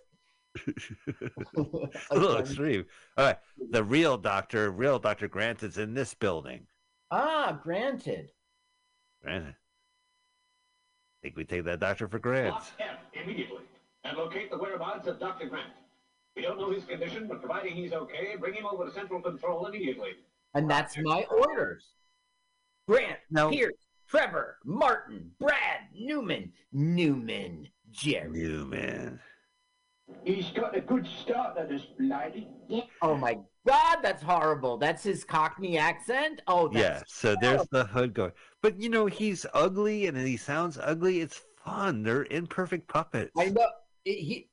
a little extreme. All right, the real doctor, real Doctor Grant, is in this building.
Ah, granted.
Grant. Think we take that doctor for Grant?
Block F immediately and locate the whereabouts of Dr. Grant. We don't know his condition, but providing he's okay, bring him over to Central Control immediately.
And that's my orders. Grant,
No.
Pierce, Trevor, Martin, Brad, Newman, Newman, Jerry.
Newman.
He's got a good start at this lady.
Oh my God, that's horrible. That's his Cockney accent. Oh,
Yeah,
that's
so there's the hood going. But you know, he's ugly and he sounds ugly. It's fun. They're imperfect puppets.
I know it, he.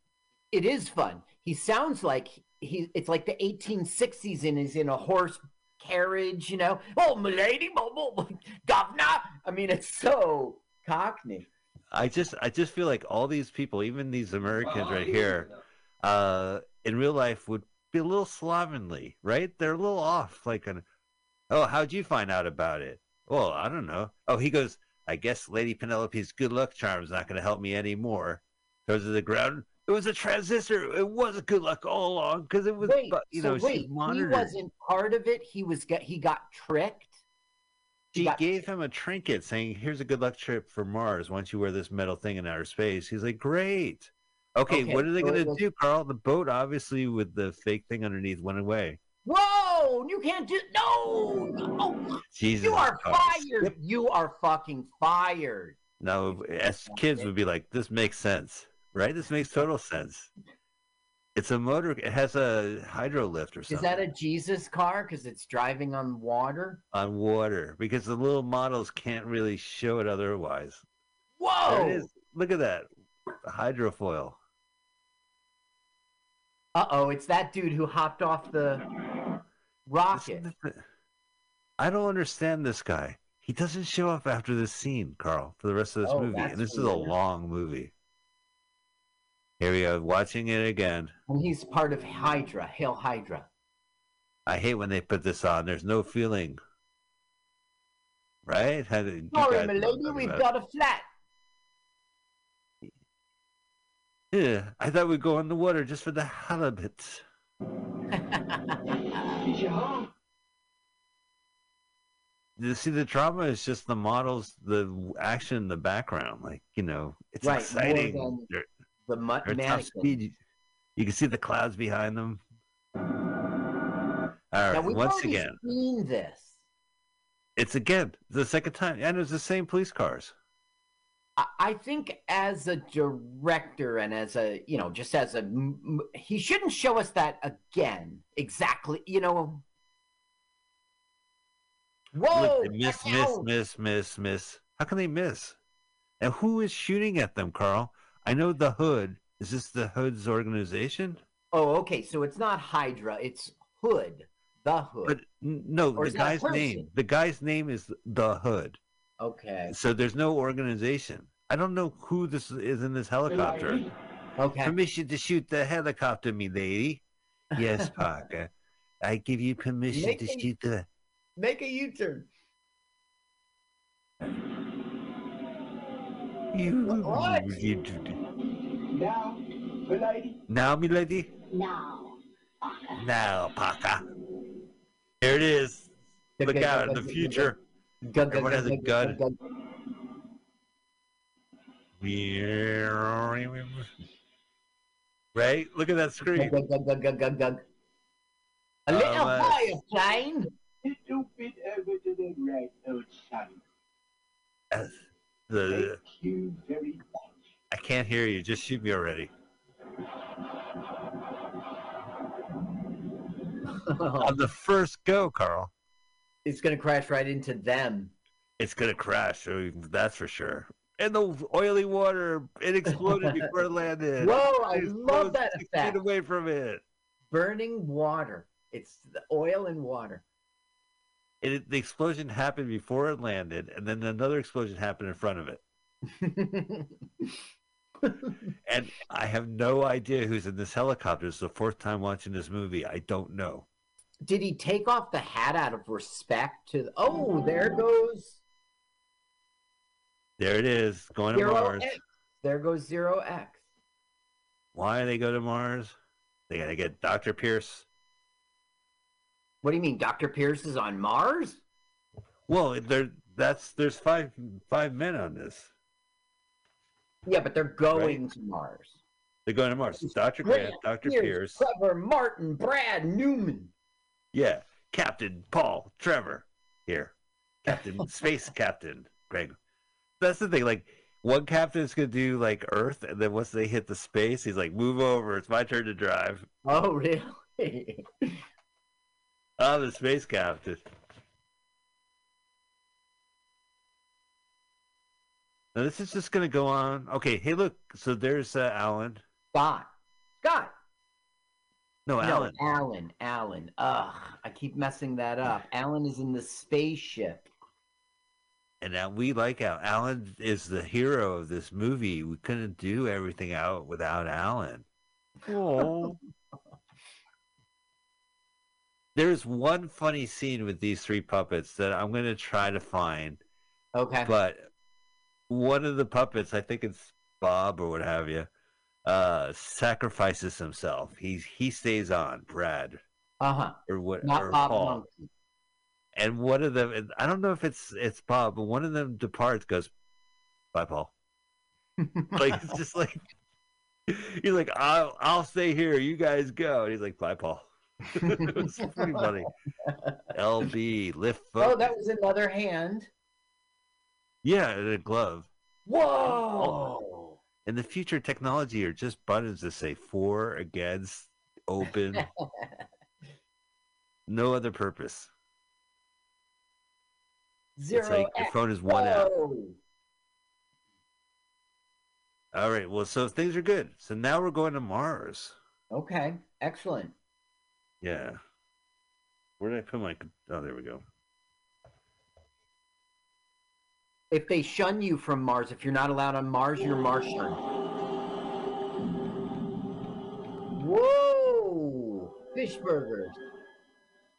It is fun. He sounds like he. It's like the 1860s, and he's in a horse carriage. You know, oh milady, bo- bo- governor. I mean, it's so Cockney.
I just I just feel like all these people, even these Americans right here, uh, in real life would be a little slovenly, right? They're a little off. Like, an, oh, how'd you find out about it? Well, I don't know. Oh, he goes. I guess Lady Penelope's good luck charm's not going to help me anymore. Goes to the ground. It was a transistor. It was a good luck all along because it was,
Wait,
you know, she's
wait, he wasn't part of it. He was get. He got tricked.
She
got-
gave him a trinket saying, Here's a good luck trip for Mars once you wear this metal thing in outer space. He's like, Great. Okay,
Okay,
what are they
so
going to
was-
do, Carl? The boat, obviously, with the fake thing underneath, went away.
Whoa! You can't do no. no.
Jesus.
You are
Christ.
fired. You are fucking fired.
Now, as kids would be like, This makes sense, right? This makes total sense. It's a motor, it has a hydro lift or something.
Is that a Jesus car? Because it's driving on water.
on water because the little models can't really show it otherwise.
Whoa!
There it is. Look at that. Hydrofoil.
Uh oh! It's that dude who hopped off the rocket.
I don't understand this guy. He doesn't show up after this scene, Carl, for the rest of this
Oh,
movie. And this is a long movie. Here we go, watching it again.
And he's part of Hydra. Hail Hydra.
I hate when they put this on. There's no feeling. Right? How did, you
Sorry,
guys
my lady,
I'm
we've got a flat.
Yeah, I thought we'd go on the water just for the halibut.
Is you
see, the drama is just the models, the action in the background. Like, you know, it's
Right,
exciting.
than The mu-
they're
mannequin.
speed. You, you can see the clouds behind them. All right, once again,
seen this.
it's again the second time, and it's the same police cars.
I- I think as a director and as a you know just as a he shouldn't show us that again exactly you know whoa
Look, miss, miss, miss, miss, miss. How can they miss? And who is shooting at them, Carl? I know the Hood. Is this the Hood's organization?
oh okay so it's not hydra it's hood the hood
But no,
Or
the
a
guy's name. The guy's name is the Hood.
okay
So there's no organization. I don't know who this is in this helicopter.
okay
Permission to shoot the helicopter, me lady. Yes, Parker. I give you permission
Make
to
it-
shoot the.
make a u-turn
You,
What?
you-
Now, my lady.
now, me lady.
Now.
Now, Parker. Here it is. Look
Gun,
out
gun,
in the
gun,
future.
gun,
Everyone has a gun.
gun.
Right? Look at that screen.
Gun, gun, gun, gun, gun, gun. a little
Uh,
fire plane
Little bit over to the right, old son.
The. I can't hear you. Just shoot me already. On the first go, Carl.
it's gonna crash right into them
It's gonna crash. That's for sure. And the oily water, it exploded before it landed.
Whoa, I love that effect.
Get away from it.
burning water. It's the oil and water.
It. The explosion happened before it landed, and then another explosion happened in front of it. And I have no idea who's in this helicopter. It's the fourth time watching this movie. I don't know.
Did he take off the hat out of respect to? The, oh, there goes
There it is, going to Mars.
X. There goes zero X.
Why are they go to Mars? They gotta get Dr. Pierce.
What do you mean, Doctor Pierce is on Mars?
Well, there that's there's five five men on this.
Yeah, but they're going to Mars.
They're going to Mars. Dr.
Grant,
Grant, Dr.
Pierce,
Pierce.
Trevor, Martin, Brad, Newman.
Yeah. Captain Paul Trevor here. Captain Space Captain Greg. That's the thing. Like one captain's gonna do like Earth, and then once they hit the space, he's like, "Move over. It's my turn to drive."
Oh, really?
I'm the space captain. Now this is just gonna go on. Okay. Hey, look. So there's uh, Alan.
Scott. Scott.
No, Alan.
no,
Alan.
Alan. Alan. Ugh, I keep messing that up. Alan is in the spaceship.
And now we like Alan. Alan is the hero of this movie. We couldn't do everything out without Alan. Oh. There's one funny scene with these three puppets that I'm going to try to find.
Okay.
But one of the puppets, I think it's Bob or what have you, uh, sacrifices himself. He's he stays on, Brad
Uh huh.
or what
Not
or
Bob
Paul.
Monkey.
and one of them, I don't know if it's it's Bob, but one of them departs, goes, "Bye, Paul." like it's just like he's like, "I'll I'll stay here. You guys go." And he's like, "Bye, Paul." pretty funny. LB lift.
Oh, that was another hand.
yeah, and a glove.
Whoa!
In the future, technology are just buttons that say for, against, open. no other purpose.
Zero.
it's like your phone is one app. All right. Well, so things are good. So now we're going to Mars.
Okay, excellent.
Yeah. Where did I put my? Oh, there we go.
If they shun you from Mars, if you're not allowed on Mars, you're Martian. Whoa! Fish burgers.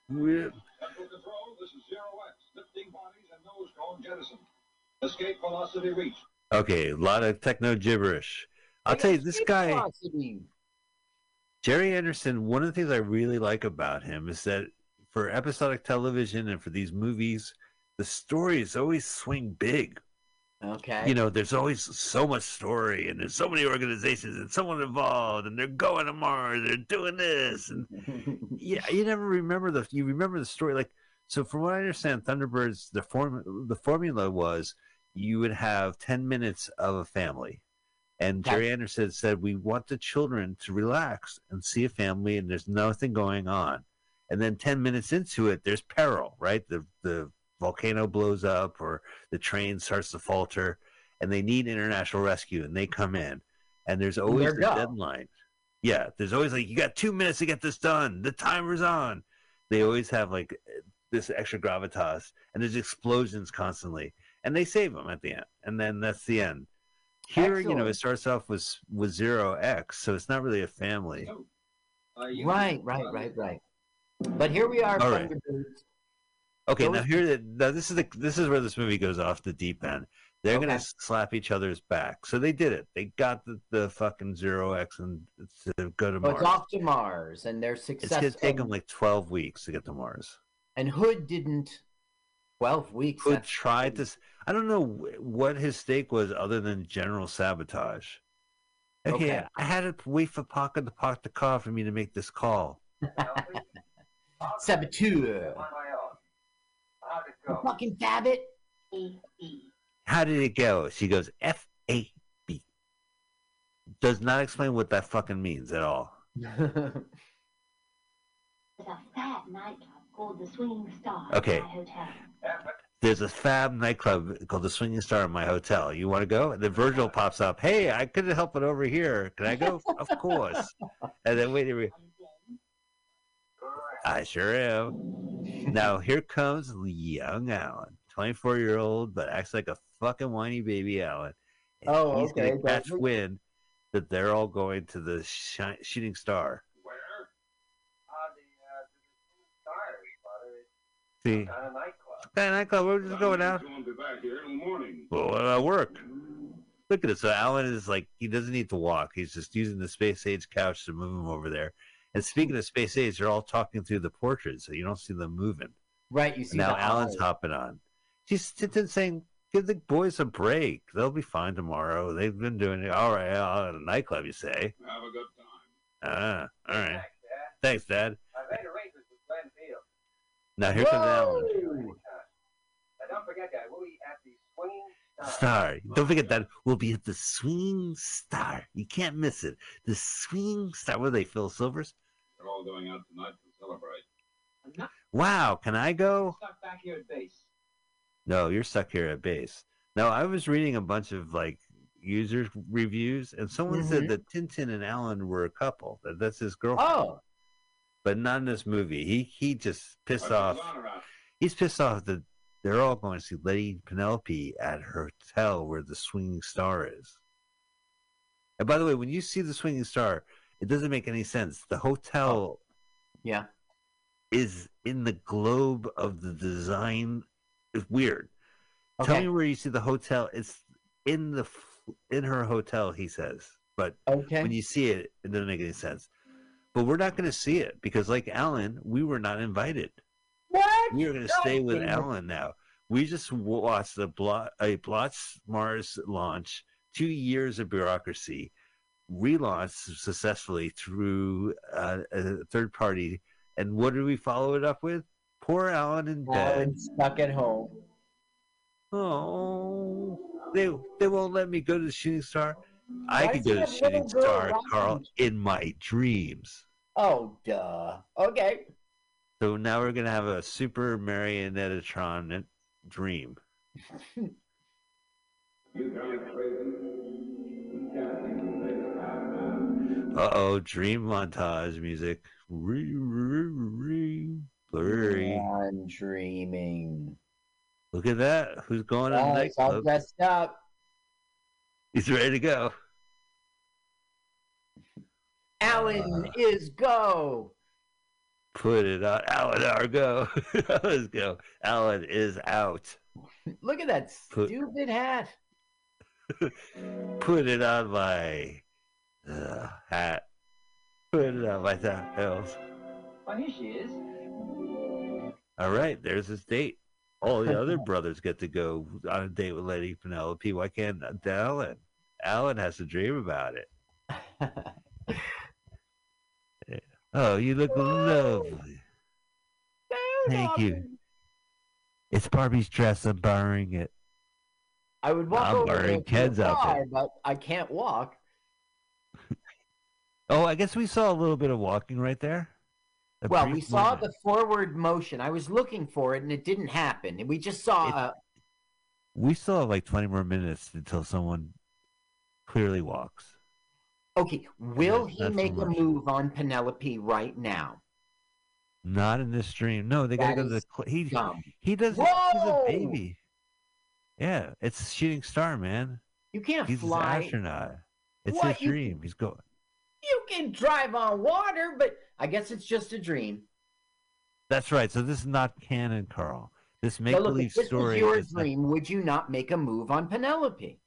Weird.
Central Control, this is Zero X. Lifting bodies and nose cone jettison. Escape velocity reached.
Okay, a lot of techno gibberish. I'll tell you, this guy,
Velocity.
Gerry Anderson. One of the things I really like about him is that for episodic television and for these movies, the stories always swing big.
Okay.
you know, there's always so much story, and there's so many organizations and someone involved, and they're going to Mars, they're doing this, and yeah, you never remember the you remember the story. Like, so from what I understand, Thunderbirds the form the formula was you would have ten minutes of a family, and Gerry Anderson said we want the children to relax and see a family, and there's nothing going on, and then ten minutes into it, there's peril, right? The the volcano blows up or the train starts to falter and they need international rescue and they come in. And there's always
There
the deadline. Yeah there's always like you got two minutes to get this done. The timer's on. They always have like this extra gravitas and there's explosions constantly. And they save them at the end. And then that's the end here you know it starts off with with zero x so it's not really a family oh, uh,
Right, right, uh, right, right. But here we are,
All right. Okay,
Those-
now here, now this is the this is where this movie goes off the deep end. They're
Okay.
gonna slap each other's back, so they did it. They got the, the fucking zero X and to go to
Oh,
Mars.
it's off to Mars, and they're successful.
It's
successful.
gonna take them like twelve weeks to get to Mars.
And Hood didn't. Twelve weeks.
Hood
that's-
tried to. s- I don't know what his stake was other than general sabotage. Okay,
Okay.
I had to wait for Parker to park the car for me to make this call.
Saboteur.
How'd it go?
Fucking Babbitt.
How did it go? She goes F A B. Does not explain what that fucking means at all.
There's a fat nightclub called the Swinging Star
Okay.
At my hotel.
there's a fab nightclub called the Swinging Star in my hotel. You want to go? And then Virgil pops up. Hey, I couldn't help it over here. Can I go? of course. And then wait a minute. I sure am. Now here comes young Alan, 24 year old, but acts like a fucking whiny baby Alan. And
Oh,
he's
okay,
gonna catch
but-
wind that they're all going to the shi- shooting star.
Where? Uh, the, uh, the
See,
stars, Father. Kind of nightclub.
that. We're just going out.
Going to be back here in the morning.
Well, uh, work. Look at it. So Alan is like he doesn't need to walk. He's just using the space age couch to move him over there. And speaking of space age, they're all talking through the portrait, so you don't see them moving.
Right, you see
And now
the
Alan's
eyes.
hopping on. She's Tintin saying, "Give the boys a break. They'll be fine tomorrow. They've been doing it all right out at a nightclub." You say?
Have a good time.
Ah, all right.
Thanks, Dad.
Thanks, Dad.
I made arrangements with Glenn Field.
Now here comes Alan.
Now, don't forget that. We'll be at the Swinging Star.
Star. Don't forget that we'll be at the Swinging Star. You can't miss it. The Swinging Star. What are they, Phil Silvers?
They're all going out tonight to celebrate.
Wow, can I go?
Stuck back here at base.
No, you're stuck here at base. Now, I was reading a bunch of like user reviews, and someone
Mhm.
said that Tintin and Alan were a couple. That that's his girlfriend,
Oh,
but not in this movie. He he just pissed off. He's pissed off that they're all going to see Lady Penelope at her hotel where the swinging star is. And by the way, when you see the swinging star, it doesn't make any sense. The hotel oh,
yeah.
is in the globe of the design. It's weird. Tell me where you see the hotel. It's in the in her hotel. He says, but
Okay.
when you see it, it doesn't make any sense. But we're not going to see it because, like Alan, we were not invited. We are going to stay with. Alan now. We just watched a blot a Blotz Mars launch. Two years of bureaucracy, relaunched successfully through uh, a third party. And what did we follow it up with? Poor Alan in bed.
Alan stuck at home.
Oh, they they won't let me go to the shooting star. I
Why
could go to the shooting star. Carl, in my dreams.
Oh, duh. Okay.
So now we're gonna have a super marionettatron dream. Uh oh, dream montage music. Re, re, re, blurry.
I'm dreaming.
Look at that. Who's going to the
Guys, all dressed up.
He's ready to go.
Alan
Uh.
is go.
Put it on. Alan, our go. Let's go. Alan is out.
Look at that
Put-
stupid hat.
Put it on my uh, hat. Put it on my tails.
Oh, here she is.
All right, there's his date. All the other brothers get to go on a date with Lady Penelope. Why can't Alan? Alan has to dream about it. Oh, you look lovely. Thank you. It's Barbie's dress. I'm borrowing it.
I would walk
I'm
over to
Ken's outfit.
but I can't walk.
Oh, I guess we saw a little bit of walking right there. A
well, we saw
moment.
the forward motion. I was looking for it, and it didn't happen. And we just saw.
It-
uh,
We still have like 20 more minutes until someone clearly walks.
Okay, will
That's
he make a move on Penelope right now?
Not in this stream. No, they gotta go to the. Cl- he
dumb.
he does. He's a baby. Yeah, it's shooting star, man.
You can't
He's an
fly.
astronaut. It's
What?
his
You-
dream. He's going.
You can drive on water, but I guess it's just a dream.
That's right. So this is not canon, Carl. This make
So
believe
if this
story.
was your
is not-
dream, would you not make a move on Penelope?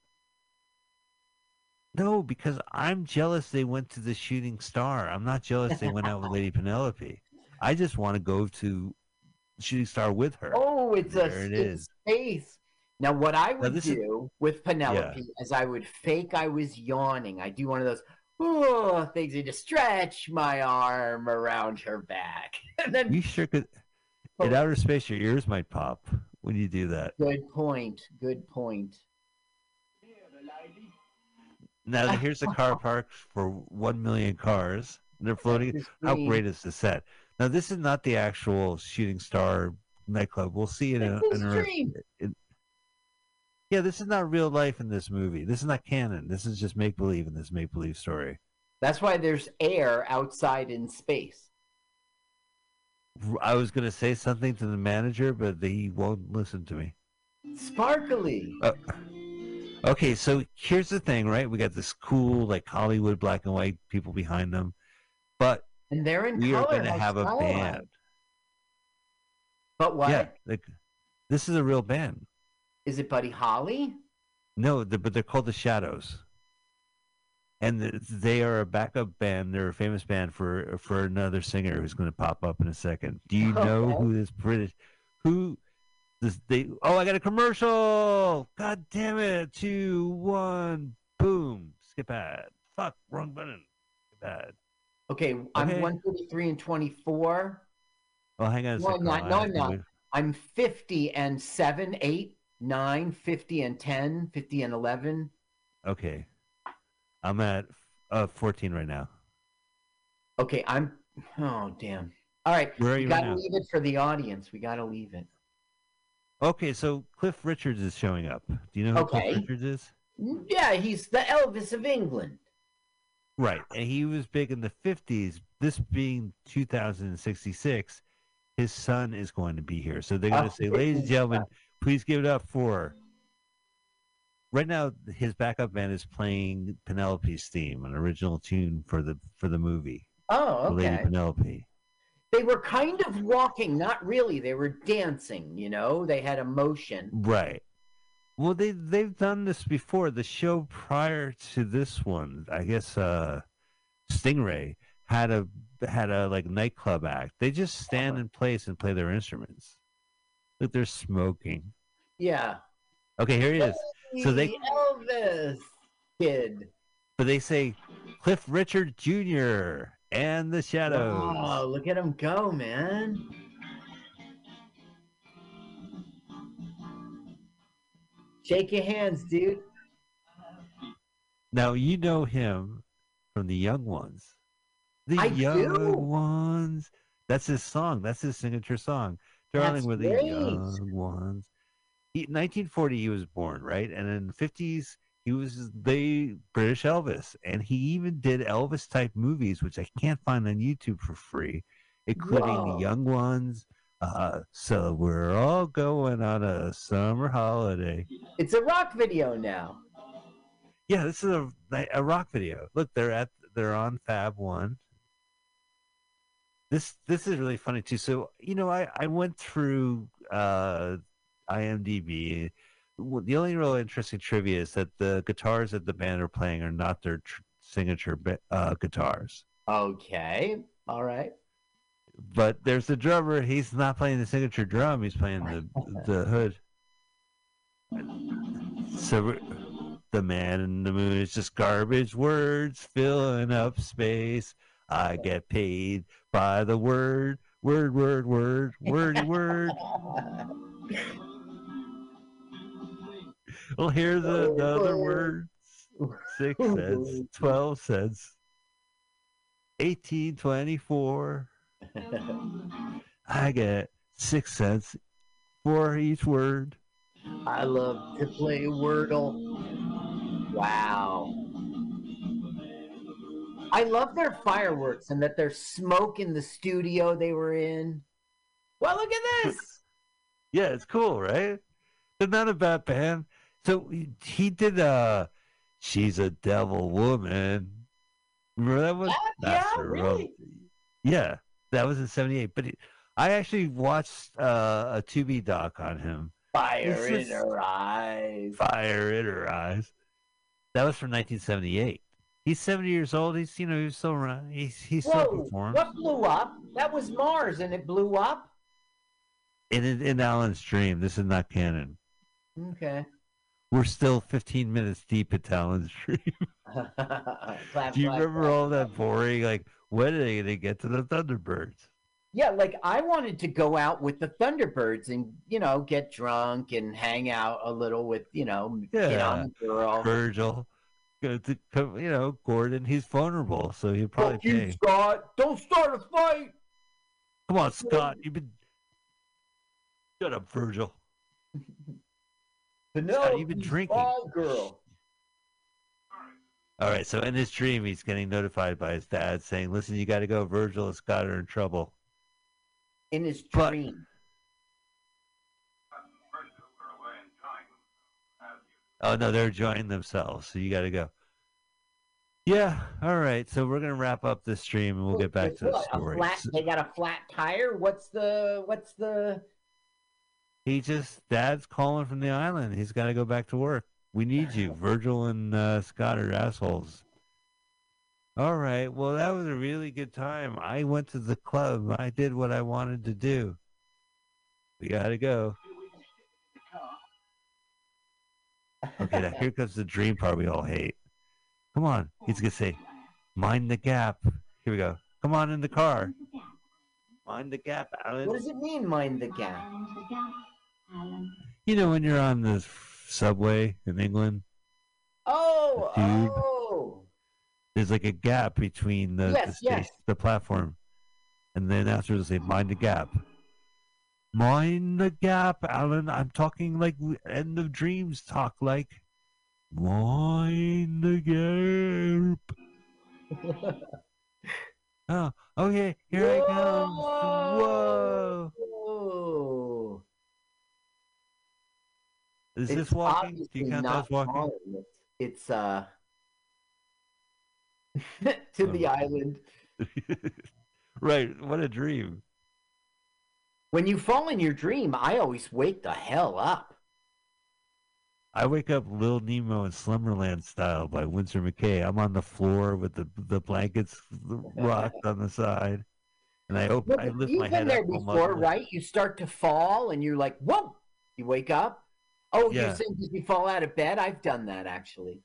No, because I'm jealous they went to the shooting star. I'm not jealous they went out with Lady Penelope. I just want to go to shooting star with her.
Oh, it's a
There it
it's
is.
space. Now, what I would
this is-
do with Penelope is I would fake I was yawning. I do one of those oh things and just stretch my arm around her back, and then
You sure could.
Oh.
In outer space, your ears might pop when you do that.
good point. Good point.
Now here's a car park for one million cars. and They're floating. How great is the set? Now this is not the actual shooting star nightclub. We'll see it in, in a-
dream.
in- yeah, this is not real life in this movie. This is not canon. This is just make believe in this make believe story.
That's why there's air outside in space.
I was gonna say something to the manager, but he won't listen to me.
Sparkly.
Uh, okay, so here's the thing, right? We got this cool, like Hollywood black and white people behind them, but
And they're in
we
color.
are going to have a band.
But what?
Yeah, like, this is a real band.
Is it Buddy Holly?
No, the, but they're called the Shadows, and th- they are a backup band. They're a famous band for for another singer who's going to pop up in a second. Do you know
Okay.
who this British? Who? This they? Oh, I got a commercial! God damn it! Two, one, boom! Skip ad. Fuck, wrong button. Skip ad.
Okay, I'm
Okay.
133 and 24.
Oh, hang on a
No, I'm not. No, I'm not. I'm 50 and 7, 8, 9, 50 and 10, 50 and 11.
Okay, I'm at uh 14 right now.
Okay, I'm. Oh, damn. All right,
Where are
we
you right
got to
now?
leave it for the audience. We got to leave it.
Okay, so Cliff Richards is showing up. Do you know who
Okay.
Cliff Richards is?
Yeah, he's the Elvis of England.
Right. And he was big in the 50s. This being 2066, his son is going to be here. So they're going to say, ladies and gentlemen, please give it up for. Right now, his backup band is playing Penelope's theme, an original tune for the for the movie,
Oh,
for Lady. Penelope.
They were kind of walking, not really. They were dancing, you know? They had emotion.
Right. Well, they they've done this before. The show prior to this one, I guess, uh, Stingray had a had a like nightclub act. They just stand in place and play their instruments. Look, they're smoking.
Yeah.
Okay, here he is. So they
Hey, Elvis kid.
but they say Cliff Richard Jr. and the Shadows.
Oh, look at him go, man. Shake your hands, dude.
Now you know him from the Young Ones. The
I
Young
do.
Ones. That's his song. That's his signature song. Darling, we're the. Young Ones. He, 1940, he was born, right? And in the 50s, he was the British Elvis, and he even did Elvis type movies, which I can't find on YouTube for free, including
Whoa.
the Young Ones. Uh, so we're all going on a summer holiday.
It's a rock video now.
Yeah, this is a a rock video. Look, they're at they're on Fab One. This this is really funny too. So you know, I I went through uh, IMDb. The only real interesting trivia is that the guitars that the band are playing are not their tr- signature uh, guitars.
Okay. All right.
But there's the drummer. He's not playing the signature drum. He's playing the the hood. So the man in the moon is just garbage words filling up space. I get paid by the word, word, word, word, wordy word. Well, here's another oh, word. Six oh, cents, twelve cents, eighteen twenty-four. I get six cents for each word.
I love to play Wordle. Wow. I love their fireworks and that there's smoke in the studio they were in. Well, look at this.
Yeah, it's cool, right? They're not a bad band. So he- did a She's a Devil Woman. Remember that one?
yeah,
That's a
really?
Yeah, that was in '78. But I actually watched uh, a Tubi doc on him.
Fire in her eyes.
Fire in her eyes. That was from 1978. He's 70 years old. He's you know he's still around. He's he still
Whoa,
performs.
what blew up? That was Mars and it blew up?
In, in in Alan's dream, this is not canon.
Okay.
We're still 15 minutes deep at Alan's dream.
Clap,
Do you
clap,
remember
clap.
all that boring? Like, when are they going to get to the Thunderbirds?
Yeah, like I wanted to go out with the Thunderbirds and you know get drunk and hang out a little with you know get
Yeah.
on the girl.
Virgil, to, you know, Gordon. He's vulnerable, so he'll probably
Fuck you. Scott! Don't start a fight.
Come on, Scott. You've been. Shut up, Virgil.
Penelope,
been drinking.
Ball girl.
All right, so in his dream, he's getting notified by his dad saying, "Listen, you got to go. Virgil and got her in trouble."
In his
But-
dream.
Oh no, they're enjoying themselves, so you got to go. Yeah, all right. So we're gonna wrap up this stream and we'll get back to the
What,
story.
flat, they got a flat tire. What's the what's the?
He just dad's calling from the island. He's got to go back to work. We need you. Virgil and uh, Scott are assholes. All right. Well, that was a really good time. I went to the club. I did what I wanted to do. We got to go. Okay, now here comes the dream part we all hate. Come on. He's going to say, mind the gap. Here we go. Come on in the car. Mind the gap, Alan.
What does it mean? Mind the gap.
You know when you're on the subway in England,
Oh,
The tube.
oh.
there's like a gap between the the,
Yes,
sta-
yes.
the platform, and then announcer they say, "Mind the gap." Mind the gap, Alan. I'm talking like end of dreams talk, like mind the gap. oh, okay, here I come. Whoa!
Whoa.
Is
It's
this walking? Do you count that
not
as walking?
falling. It's, uh to the
Oh.
island.
right. What a dream.
When you fall in your dream, I always wake the hell up.
I wake up Lil Nemo in Slumberland style by Winsor McCay. I'm on the floor with the the blankets rocked on the side, and I open.
Look,
I lift
you've been there before, right? You start to fall, and you're like, "Whoa!" You wake up. Oh,
Yeah.
you're saying did you fall out of bed? I've done that actually.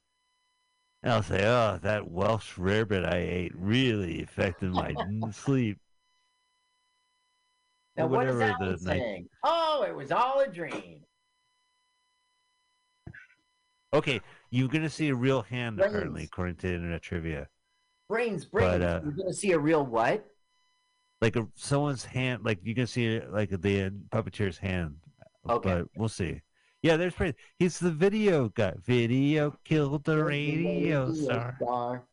And I'll say, "Oh, that Welsh rarebit I ate really affected my sleep."
Now, what is Alan
the night-
Oh, it was all a dream.
Okay, you're gonna see a real hand
Brains.
apparently, according to Internet Trivia.
Brains, brains.
uh,
You're gonna see a real what?
Like a, someone's hand, like you can see like the uh, puppeteer's hand.
Okay.
But we'll see. Yeah, there's Brains. He's the video guy. Video killed the radio star.
star.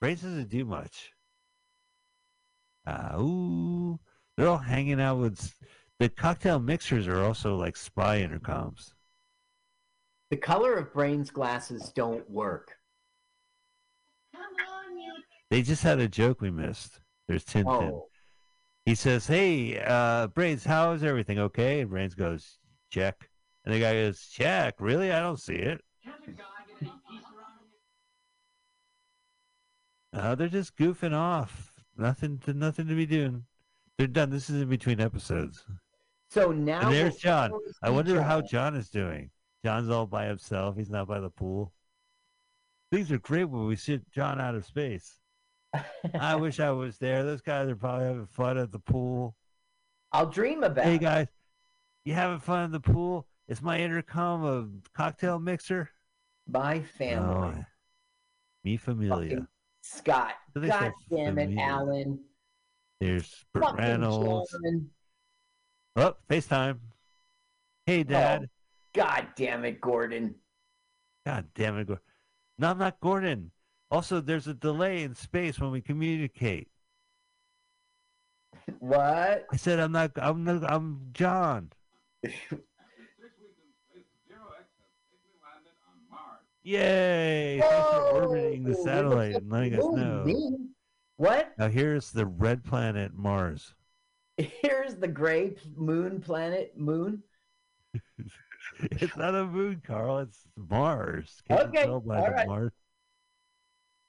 Brains doesn't do much. Ah, ooh. They're all hanging out with the cocktail mixers are also like spy intercoms.
The color of Brains glasses don't work.
They just had a joke we missed. There's Tintin.
Oh,
He says, "Hey, uh, Brains, how is everything? Okay?" And Brains goes, "Check." And the guy goes, "Check? Really? I don't see it." Uh, they're just goofing off. Nothing to nothing to be doing. They're done. This is in between episodes.
so now
and there's John. I wonder how
John.
John is doing. John's all by himself. He's not by the pool. Things are great when we sit John out of space. I wish I was there. Those guys are probably having fun at the pool.
I'll dream about.
Hey guys, you having fun in the pool? Is my intercom a cocktail mixer?
My family.
Oh, me familia.
Fucking Scott. God damn it. Alan.
There's Burt Reynolds.
John.
Oh, FaceTime. Hey, oh, Dad.
God damn it, Gordon.
God damn it. Gor- No, I'm not Gordon. Also, there's a delay in space when we communicate.
What?
I said I'm not. I'm not. I'm John. Yay! Thanks for orbiting the satellite and letting us know.
What?
Now here's the red planet Mars.
Here's the gray moon planet moon.
It's not a moon, Carl. It's Mars. Can't
Okay,
tell by
all.
Mars?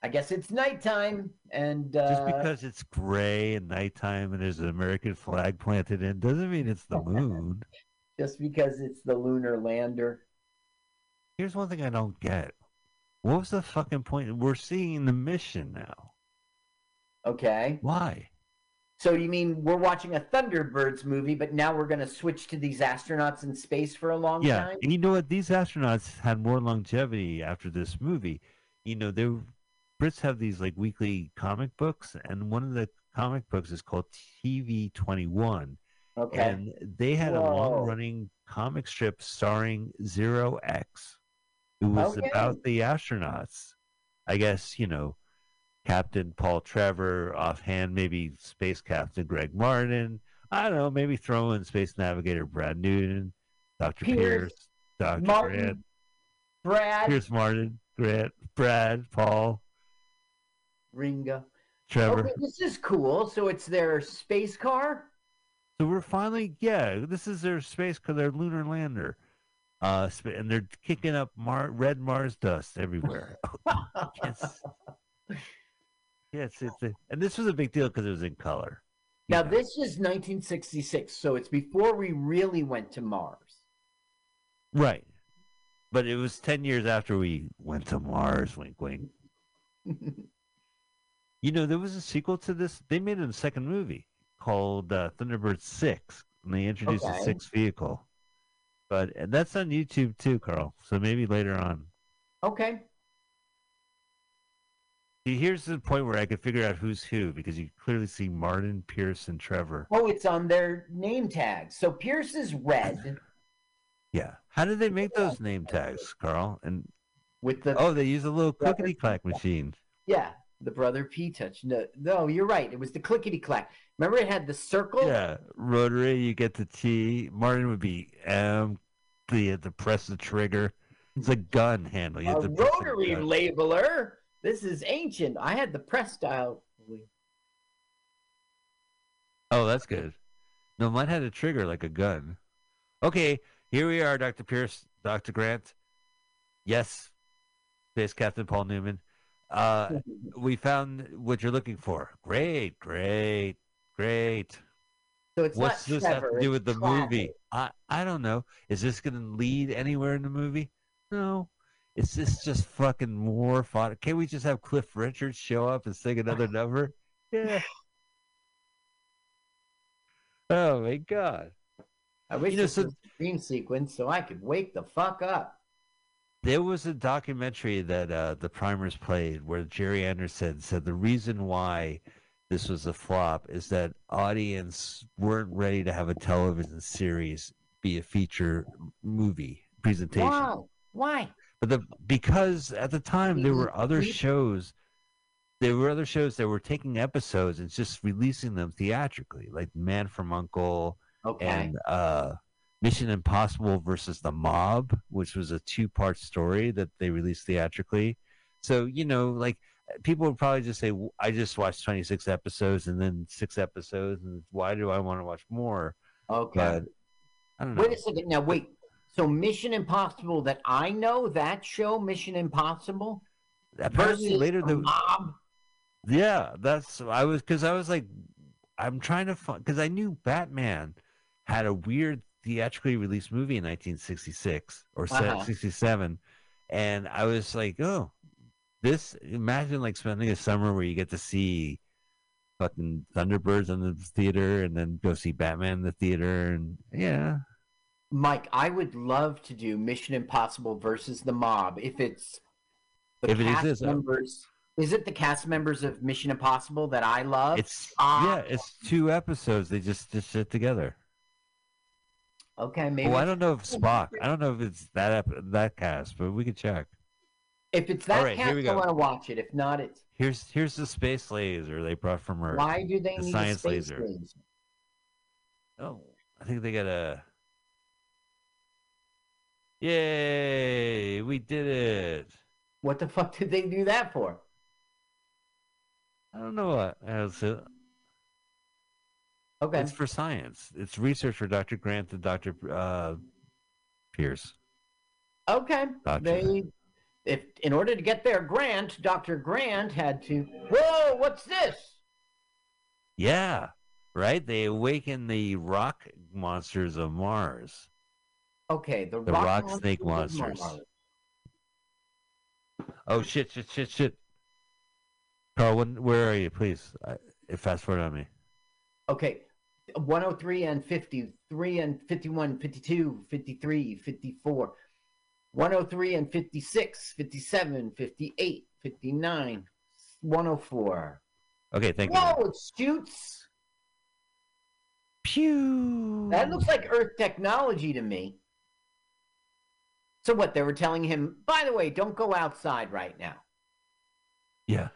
I guess it's nighttime and uh,
Just because it's gray and nighttime and there's an American flag planted in doesn't mean it's the moon.
Just because it's the lunar lander.
Here's one thing I don't get. What was the fucking point? We're seeing the mission now.
Okay.
Why?
So you mean we're watching a Thunderbirds movie, but now we're going to switch to these astronauts in space for a long
Yeah,
time?
and you know what? These astronauts had more longevity after this movie. You know, they Brits have these like weekly comic books, and one of the comic books is called TV Twenty One,
Okay.
and they had a long-running comic strip starring Zero X, who was
Okay.
about the astronauts. I guess you know, Captain Paul Trevor, offhand, maybe Space Captain Greg Martin. I don't know, maybe throw in Space Navigator Brad Newton, Doctor
Pierce,
Pierce, Doctor
Martin,
Grant,
Brad,
Pierce Martin, Grant, Brad, Paul,
Ringa.
Trevor.
Okay, this is cool. So it's their space car?
So we're finally, yeah, this is their space, because their lunar lander. Uh, and they're kicking up Mar- red Mars dust everywhere. yes. Yes, it's a, and this was a big deal because it was in color.
Now, this is 1966, so it's before we really went to Mars.
Right. But it was 10 years after we went to Mars, wink, wink. you know, there was a sequel to this. They made a second movie called uh, Thunderbird 6, and they introduced a
Okay.
sixth vehicle. But and that's on YouTube too, Carl. So maybe later on.
Okay.
See, here's the point where I could figure out who's who because you clearly see Martin, Pierce, and Trevor.
Oh, it's on their name tags. So Pierce is red
Yeah. How did they make those name tags, Carl? And
with the
oh, they use a little clickety clack machine.
yeah, the brother P touch. No, no, you're right. It was the clickety clack. Remember, it had the circle.
Yeah, rotary. You get the T. Martin would be M. Had to press the trigger. It's a gun handle. You
A
have to press the
rotary labeler. This is ancient. I had the press style.
Oh, that's good. No, mine had a trigger like a gun. Okay, here we are, Dr. Pierce. Dr. Grant. Yes, Space Captain Paul Newman. Uh, we found what you're looking for. Great, great, great.
So it's
What's this have to do with the
travel.
movie? I I don't know. Is this going to lead anywhere in the movie? No. Is this just fucking more fun? Can't we just have Cliff Richards show up and sing another number? Yeah. Oh my god.
I wish
You know,
this
so-
was a dream sequence so I could wake the fuck up.
There was a documentary that uh, the Primers played where Gerry Anderson said the reason why this was a flop is that audience weren't ready to have a television series be a feature movie presentation.
Why? Why?
But the because at the time there were other shows there were other shows that were taking episodes and just releasing them theatrically, like Man from Uncle
Okay.
and uh Mission Impossible versus the Mob, which was a two part story that they released theatrically. So, you know, like people would probably just say, I just watched 26 episodes and then six episodes, and why do I want to watch more?
Okay.
But I don't know.
Wait a second. Now, wait. So, Mission Impossible that I know, that show, Mission Impossible,
Apparently later
the
the
mob.
Yeah, that's I was because I was like, I'm trying to find because I knew Batman had a weird theatrically released movie in 1966 or se-
Uh-huh.
67, and I was like, oh, this. Imagine like spending a summer where you get to see fucking Thunderbirds in the theater and then go see Batman in the theater and yeah,
Mike, I would love to do Mission Impossible versus the mob if it's the
If it
cast
exists, uh,
members. Is it the cast members of Mission Impossible that I love?
it's
Ah.
yeah, it's two episodes. They just just sit together.
Okay. Maybe
Oh, I don't know if Spock. I don't know if it's that ep- that cast, but we can check.
if it's that
All right, here
cast,
we
I want to watch it. If not, it's
Here's here's the space laser they brought from Earth.
why do they
the
need
science
a space
laser.
laser?
Oh, I think they got a. Yay! We did it.
What the fuck did they do that for?
I don't know what. It's,
Okay.
it's for science. It's research for Dr. Grant and Dr. Uh, Pierce.
Okay.
Gotcha.
They, if in order to get their grant, Dr. Grant had to. Whoa! What's this?
Yeah, right. They awaken the rock monsters of Mars.
Okay, the,
The
rock,
rock snake
monsters of
monsters. Oh shit! Shit! Shit! Shit! Carl, when, where are you? Please, uh, fast forward on me.
Okay, 103 and 53 and 51, 52, 53, 54, 103 and 56, 57, 58, 59, 104.
Okay, thank you.
Whoa, it shoots.
Pew.
That looks like Earth technology to me. So what? They were telling him, by the way, don't go outside right now.
Yeah.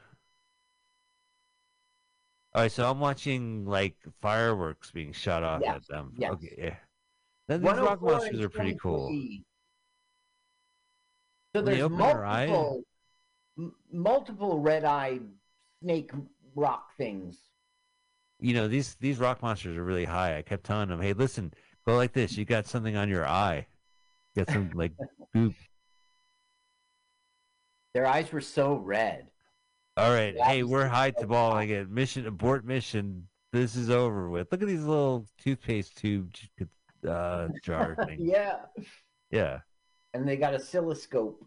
All right, so I'm watching like fireworks being shot off
Yes,
at them.
yes.
Okay, yeah. Then these oh
rock
monsters are pretty cool.
So there's
open their eye-
multiple, m- multiple red-eyed snake rock things.
You know, these these rock monsters are really high. I kept telling them, "Hey, listen, go like this. You got something on your eye. Got some like goop.
Their eyes were so red.
All right, hey, we're high to ball again. Mission abort mission. This is over with. Look at these little toothpaste tube uh, jar things.
yeah,
Yeah.
and they got a oscilloscope.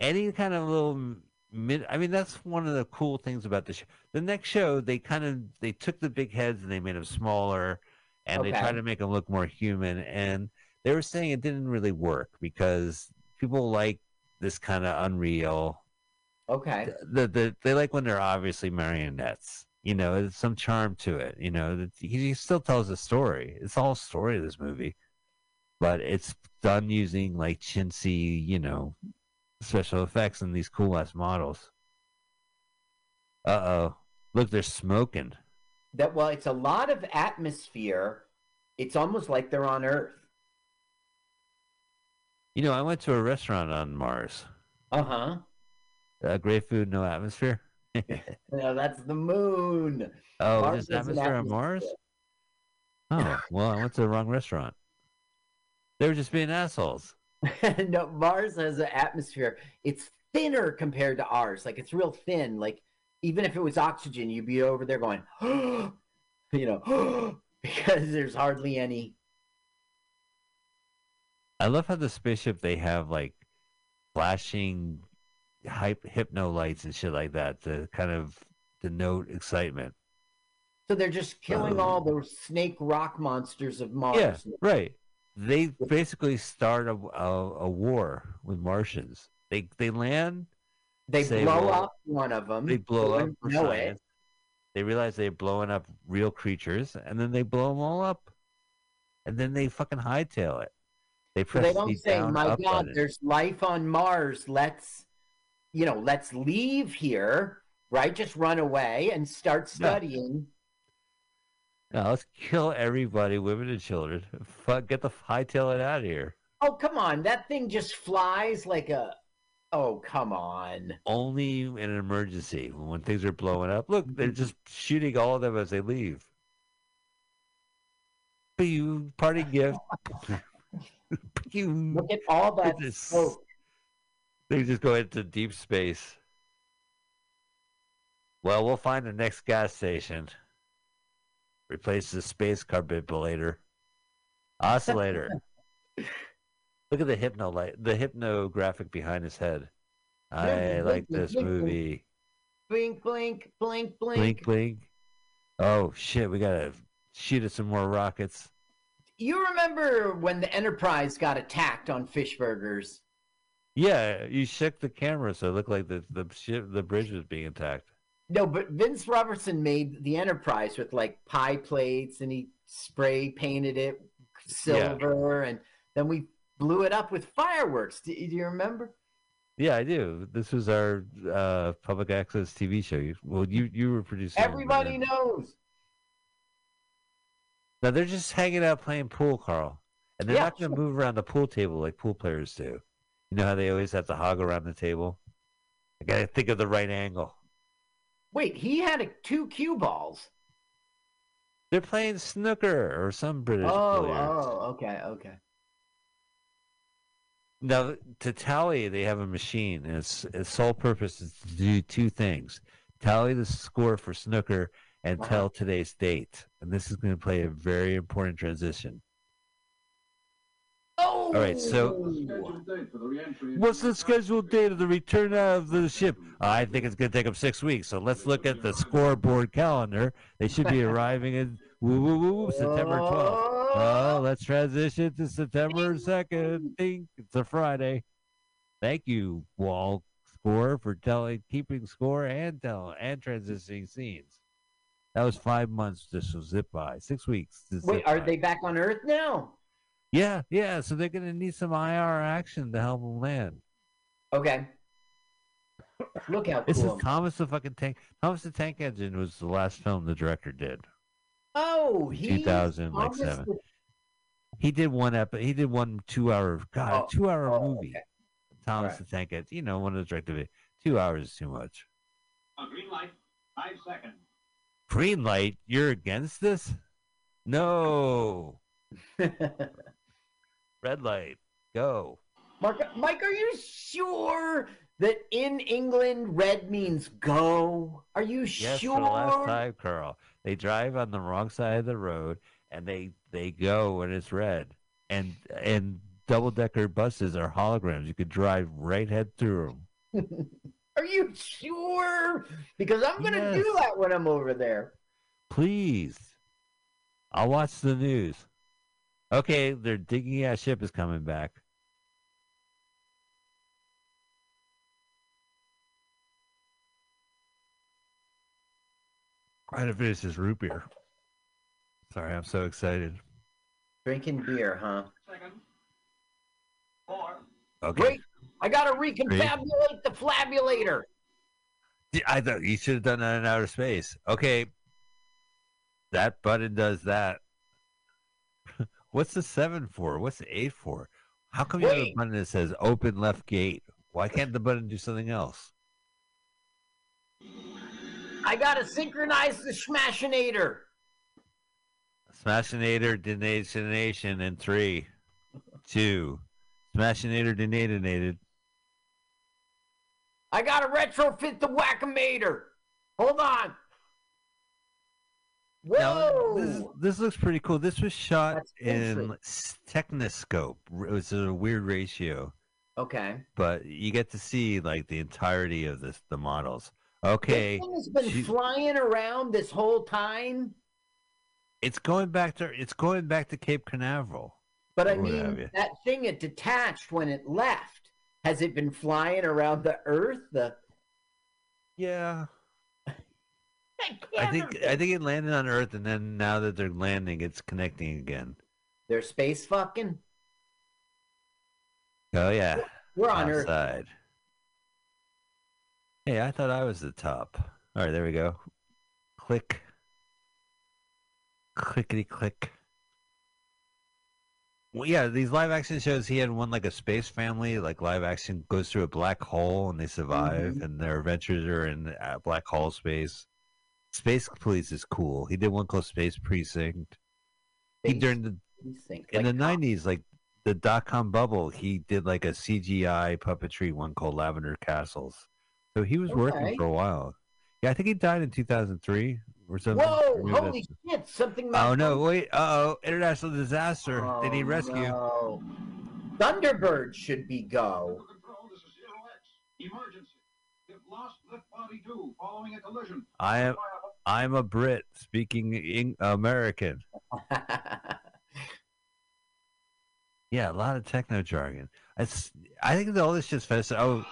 any kind of little mid i mean that's one of the cool things about the show the next show they kind of they took the big heads and they made them smaller and they
Okay.
tried to make them look more human and they were saying it didn't really work because people like this kind of unreal
Okay.
the, the they like when they're obviously marionettes you know there's some charm to it you know he, still tells a story it's all story of this movie but it's done using like chintzy you know special effects and these cool ass models uh-oh look they're smoking
That well, it's a lot of atmosphere. It's almost like they're on Earth.
you know i went to a restaurant on mars
Uh huh.
Uh, great food no atmosphere
No, that's the moon.
oh
Mars
is there atmosphere on mars oh well i went to the wrong restaurant They were just being assholes.
no, Mars has an atmosphere. It's thinner compared to ours. Like it's real thin. Like even if it was oxygen, you'd be over there going, you know, because there's hardly any.
I love how the spaceship they have like flashing hype hypno lights and shit like that to kind of denote excitement.
So they're just killing
Um,
all those snake rock monsters of Mars.
Yeah, right. They basically start a, a, a war with Martians. They they land.
They
say,
blow
well,
up one of them.
They blow up
know it.
They realize they're blowing up real creatures, and then they blow them all up, and then they fucking hightail it. They
So they don't say,
down
"My God, there's life on Mars. Let's, you know, let's leave here, right? Just run away and start studying."
Now let's kill everybody, women and children. Fuck, get the hightail it out of here.
Oh, come on. That thing just flies like a. Oh, come on.
Only in an emergency when things are blowing up. Look, they're just shooting all of them as they leave. But you party gift. you
Look at all that smoke.
They just go into deep space. Well, we'll find the next gas station. Replace the space carbillator. Oscillator. Look at the hypno light, the hypnographic behind his head. I like this movie.
Blink, blink, blink, blink.
Blink, blink. Oh shit, we gotta shoot at some more rockets.
You remember when the Enterprise got attacked on fish burgers?
Yeah, you shook the camera so it looked like the the ship, the bridge was being attacked.
No, but Vince Robertson made the Enterprise with like pie plates and he spray painted it silver and then we blew it up with fireworks. Do, do you remember?
Yeah, I do. This was our uh, public access TV show. Well, you you were producing.
Everybody
man.
knows.
Now they're just hanging out playing pool, Carl, and they're
Yeah,
not going to move around the pool table like pool players do. You know how they always have to hog around the table. I got to think of the right angle.
Wait, he had a, two cue balls.
They're playing snooker or some British
Oh,
billiards.
oh, okay, okay.
Now, to tally, they have a machine, and its, its sole purpose is to do two things: tally the score for snooker and
Uh-huh.
tell today's date. And this is going to play a very important transition.
Oh.
All right, so what's the scheduled date of the return of the ship? I think it's going to take them six weeks. So let's look at the scoreboard calendar. They should be arriving in woo woo woo September 12th. Oh, let's transition to September 2nd. Ding. It's a Friday. Thank you, Wall Score, for telling, keeping score and telling and transitioning scenes. That was five months. This will zip by. Six weeks.
Wait, are
by.
they back on Earth now?
Yeah, yeah. So they're going to need some IR action to help them land.
Okay. Look how
This
cool.
is Thomas the fucking Tank. Thomas the Tank Engine was the last film the director did.
oh, he
2007. He did one ep. He did one two hour. God,
Oh,
two hour
oh,
movie.
okay.
Thomas
Right.
the Tank Engine. You know, one of the directed. Two hours is too much.
A green light, five seconds.
Green light. You're against this? No. Red light. Go.
Mark, Mike, are you sure that in England red means go? Are you
Yes,
sure?
for the last time, Carl. They drive on the wrong side of the road, and they they go when it's red. And and double decker buses are holograms. You could drive right head through them.
Are you sure? Because I'm gonna do that when I'm over there.
Please, I'll watch the news. Okay, their digging ass ship is coming back. Trying to finish this root beer. Sorry, I'm so excited.
Drinking beer, huh?
Second. Four.
Okay.
Wait, I gotta reconfabulate the flabulator.
Yeah, I thought you should have done that in outer space. Okay. That button does that. What's the seven for? What's the eight for? How come you have a button that says open left gate? Why can't the button do something else?
I gotta synchronize the smashinator.
Smashinator, Denation in three, two, Smashinator Denatonated.
I gotta retrofit the Whackamator. Hold on.
Now, this, this looks pretty cool. This was shot
That's
in Technoscope. It was a weird ratio,
okay.
but you get to see like the entirety of this the models. Okay,
This thing has been
she-
flying around this whole time,
it's going back to it's going back to Cape Canaveral.
but I
Or what have
mean, that thing it detached when it left. Has it been flying around the Earth? The
Yeah, I think I think it landed on Earth, and then now that they're landing, it's connecting again.
they're space fucking.
Oh yeah,
We're on Earth.
outside. Hey, I thought I was the top. All right, there we go. Click. Clickety click. Well, yeah, these live action shows, he had one like a space family, like live action goes through a black hole and they survive,
Mhm.
and their adventures are in uh, black hole space. Space Police is cool. He did one called Space Precinct. He during the
Precinct,
in
like
the nineties, like the dot com bubble, he did like a CGI puppetry one called Lavender Castles. So he was
Okay.
working for a while. Yeah, I think he died in two thousand three or something.
Whoa! Holy shit! Something.
Oh no! Wait! Uh oh! International disaster. they need
Oh,
rescue.
no. Thunderbird should be go.
Control, this is Zero X. Emergency. If lost, lift body two, following a collision.
I am. I'm a Brit speaking in American. Yeah, a lot of techno jargon. It's, I think all this just fest. Oh,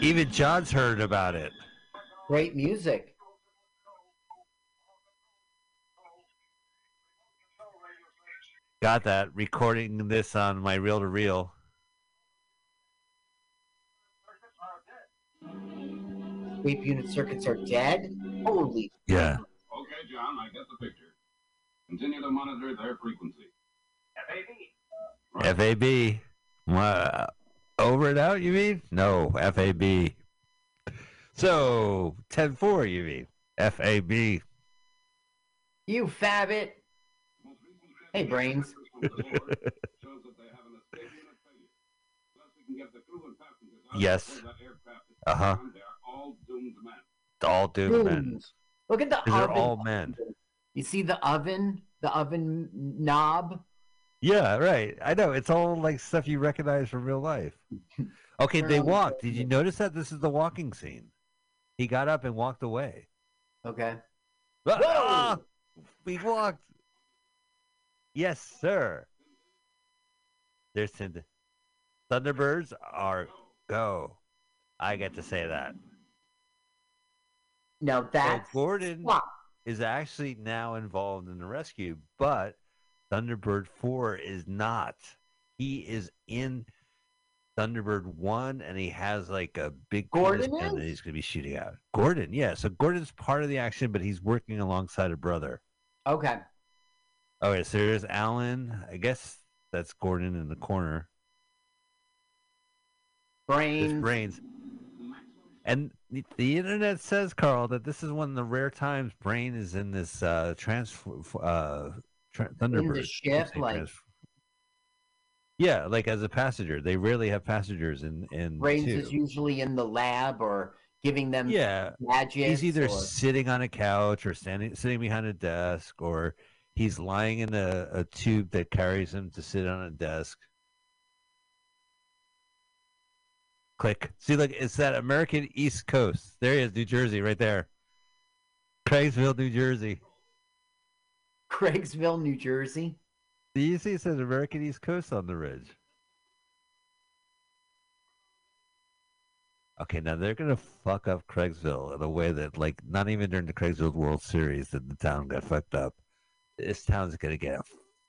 even John's heard about it.
Great music.
Got that. Recording this on my reel to reel.
Sweep unit circuits are dead. Holy.
Yeah.
Okay, John, I get the picture. Continue to monitor their frequency. FAB.
FAB. Wow. Over and out, you mean? No, FAB. So, 10 4, you mean? FAB.
You fab it. Hey, brains.
Shows that they have an escape unit failure. Unless we can get the crew and passengers out
Yes.
before that aircraft is
Uh huh.
Found, They are all doomed men.
Look at the
'Cause they're
oven.
all men.
You see the oven? The oven knob?
Yeah, right. I know. It's all like stuff you recognize from real life. Okay, they walked. Did you notice that? This is the walking scene. He got up and walked away.
Okay.
Ah! We walked. Yes, sir. There's Tinder. Thunderbirds are go. I get to say that.
Now
So
that's
Gordon is actually now involved in the rescue, but Thunderbird 4 is not. He is in Thunderbird 1 and he has like a big
Gordon
gun that he's going to be shooting out. Gordon, yeah. So Gordon's part of the action, but he's working alongside a brother.
Okay.
Okay, so there's Alan. I guess that's Gordon in the corner. There's
Brains.
And the, the internet says, Carl, that this is one of the rare times Brain is in this uh, trans uh, tra- Thunderbird.
ship,
Say
like-
yeah, like as a passenger. They rarely have passengers in in
Brains
two.
is usually in the lab or giving them
Yeah,
gadgets.
he's either
or-
sitting on a couch or standing sitting behind a desk or he's lying in a, a tube that carries him to sit on a desk. Click. See, look, it's that American East Coast. There he is, New Jersey, right there. Craigsville, New Jersey.
Craigsville, New Jersey.
Do you see it says American East Coast on the ridge? Okay, now they're gonna fuck up Craigsville in a way that, like, not even during the Craigsville World Series did the town get fucked up. This town's gonna get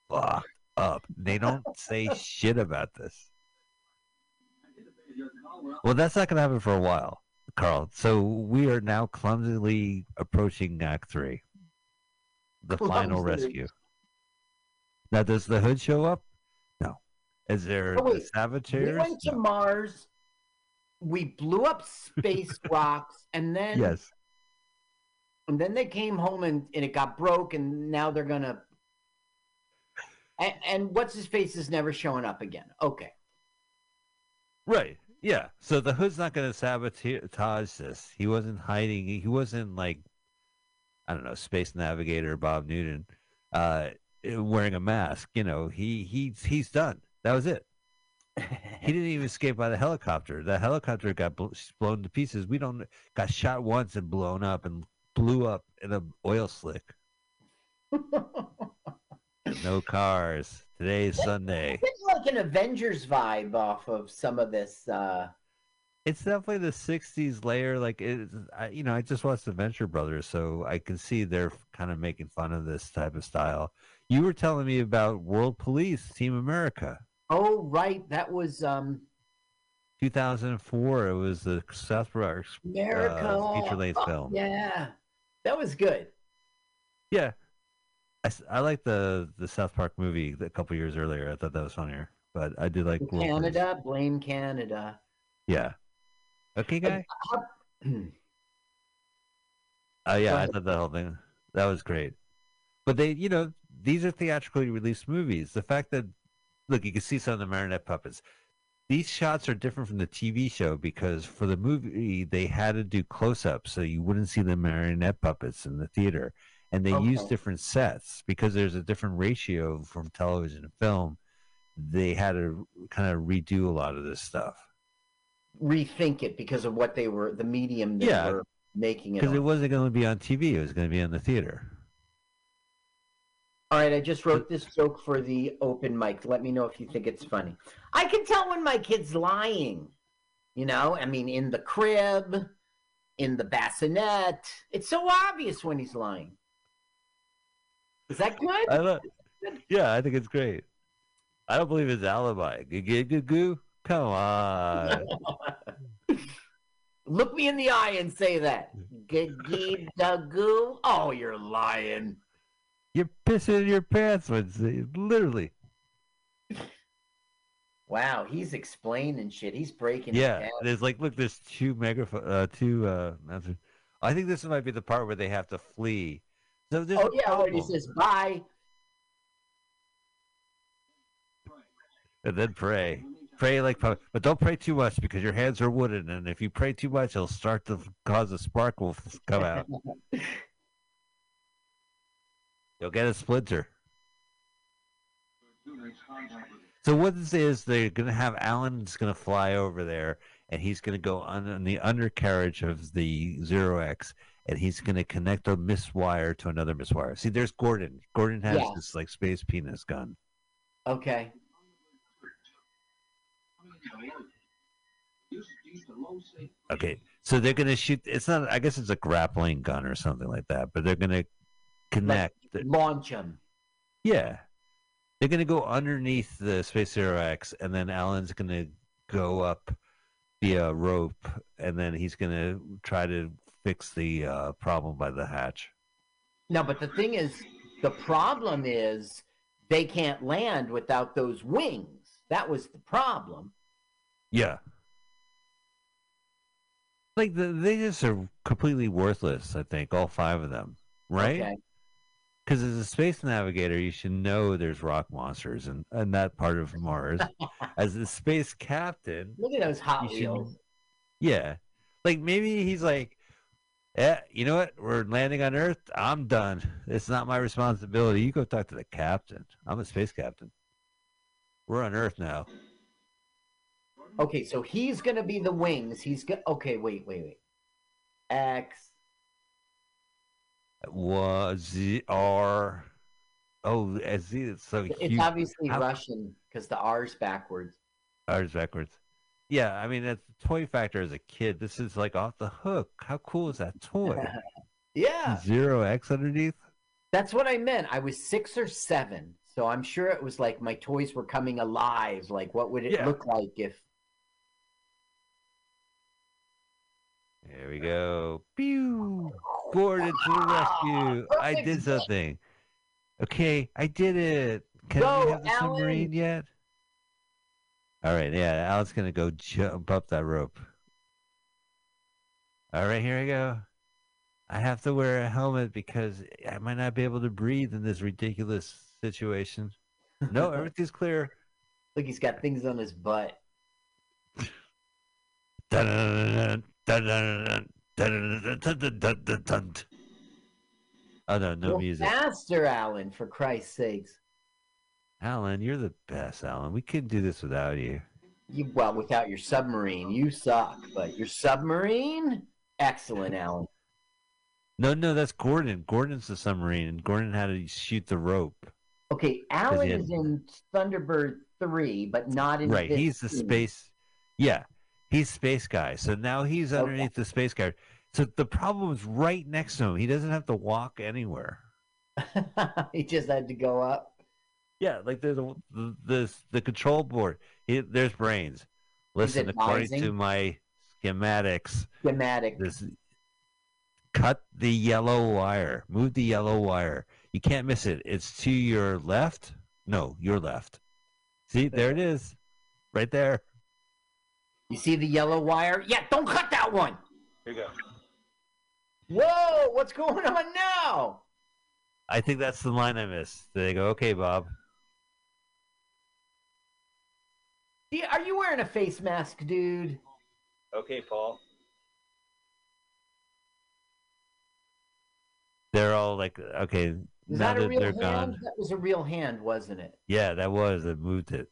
fucked up. They don't say shit about this. Well, that's not gonna happen for a while, Carl. So we are now clumsily approaching Act Three, the final rescue. Now, does the hood show up? No. Is there
Oh,
the
wait. We went to Mars. We blew up space rocks, and then
Yes.
and then they came home and, and it got broke, and now they're gonna And, and what's his face is never showing up again. Okay.
Right. Yeah. So the hood's not going to sabotage this. He wasn't hiding. He wasn't like, I don't know, Space Navigator Bob Newton, uh, wearing a mask. You know, he he's he's done. That was it. he didn't even escape by the helicopter. The helicopter got bl- blown to pieces. We don't got shot once and blown up and blew up in a oil slick. no cars. Today's Sunday.
It's like an Avengers vibe off of some of this. Uh...
It's definitely the '60s layer. Like it, I, you know, I just watched the Venture Brothers, so I can see they're kind of making fun of this type of style. You were telling me about World Police Team America.
Oh, right. That was um
2004. It was the South Park
America
uh, feature length
Oh,
film.
Yeah, that was good.
Yeah, I, I like the the South Park movie a couple years earlier. I thought that was funnier, but I did like.
Canada, blame Canada.
Yeah. Okay, guy. Oh yeah, I thought that whole thing that was great. But they, you know, these are theatrically released movies. The fact that look, you can see some of the marionette puppets. These shots are different from the TV show because for the movie they had to do close-ups so you wouldn't see the marionette puppets in the theater, and they use different sets because there's a different ratio from television to film. They had to kind of redo a lot of this stuff
rethink it because of what they were, the medium they
Yeah.
were making it.
because it wasn't going to be on TV; it was going to be in the theater.
All right, I just wrote this joke for the open mic. Let me know if you think it's funny. I can tell when my kid's lying. You know, I mean, in the crib, in the bassinet. It's so obvious when he's lying. Is that good?
I love, yeah, I think it's great. I don't believe his alibi. Goo goo goo goo. Come on.
Look me in the eye and say that. Gagee goo. Oh, you're lying.
You're pissing in your pants, Wednesday. Literally.
Wow, he's explaining shit. He's breaking
Yeah. There's like, look, there's two megaphone, uh, two. Uh, I think this might be the part where they have to flee. So
Oh yeah, when he says bye.
and then pray. Pray like, but don't pray too much because your hands are wooden, and if you pray too much, it'll start to cause a sparkle to come out. You'll get a splinter. So what this is, they're gonna have Alan's gonna fly over there, and he's gonna go on, on the undercarriage of the Zero X, and he's gonna connect a miswire to another miswire. See, there's Gordon. Gordon has
Yeah.
this like space penis gun.
Okay.
Okay, so they're gonna shoot. It's not. I guess it's a grappling gun or something like that. But they're gonna connect.
Launch him.
Yeah, they're gonna go underneath the Space Zero X, and then Alan's gonna go up via rope, and then he's gonna try to fix the uh, problem by the hatch.
No, but the thing is, the problem is they can't land without those wings. That was the problem.
Yeah. Like the, they just are completely worthless. I think all five of them, right?
Okay.
Because as a space navigator, you should know there's rock monsters and and that part of Mars. as a space captain,
Look at those Hot
you should-
Wheels.
yeah, like maybe he's like, yeah, you know what? We're landing on Earth. I'm done. It's not my responsibility. You go talk to the captain. I'm a space captain. We're on Earth now.
Okay, so he's gonna be the wings. He's go- okay. Wait, wait, wait. X.
Was R? Oh, as it's so
It's
huge.
obviously
How-
Russian because the R's backwards.
Ours backwards. Yeah, I mean, that's the toy factor as a kid. This is like off the hook. How cool is that toy?
Yeah,
Zero X underneath.
that's what I meant. I was six or seven, so I'm sure it was like my toys were coming alive. Like, what would it
Yeah.
look like if?
There we go. Pew! Gordon to the rescue. I did something. Okay, I did it. Can
Go,
we have the
Alan.
submarine yet? All right, yeah, Alan's gonna go jump up that rope. All right, here I go. I have to wear a helmet because I might not be able to breathe in this ridiculous situation. No, everything's clear.
Look, he's got things on his butt.
Dun-dun-dun-dun, dun-dun-dun-dun, dun-dun-dun-dun-dun-dun-dun. Oh no, no music.
Faster, Alan, for Christ's sakes.
Alan, you're the best, Alan. We couldn't do this without you.
You well, without your submarine, you suck. But your submarine, excellent, Alan.
No, no, that's Gordon. Gordon's the submarine, and Gordon had to shoot the rope.
Okay, Alan
had-
is in Thunderbird three, but not in
Right, he's the
15.
space. Yeah, he's space guy. So now he's
Okay.
underneath the space guy. So the problem is right next to him. He doesn't have to walk anywhere.
he just had to go up.
Yeah, like there's a, the the the control board. He, there's brains. Listen, according to my schematics,
Schematic.
this cut the yellow wire. Move the yellow wire. You can't miss it. It's to your left. No, your left. See, there it is, right there.
You see the yellow wire? Yeah, don't cut that one.
Here you go.
Whoa, what's going on now?
I think that's the line I missed. They go, okay, Bob.
Yeah, Are you wearing a face mask, dude?
Okay, Paul. They're all like, okay,
Is
now
that a
that
real
they're
hand?
gone.
That was a real hand, wasn't it?
Yeah, that was. It moved it.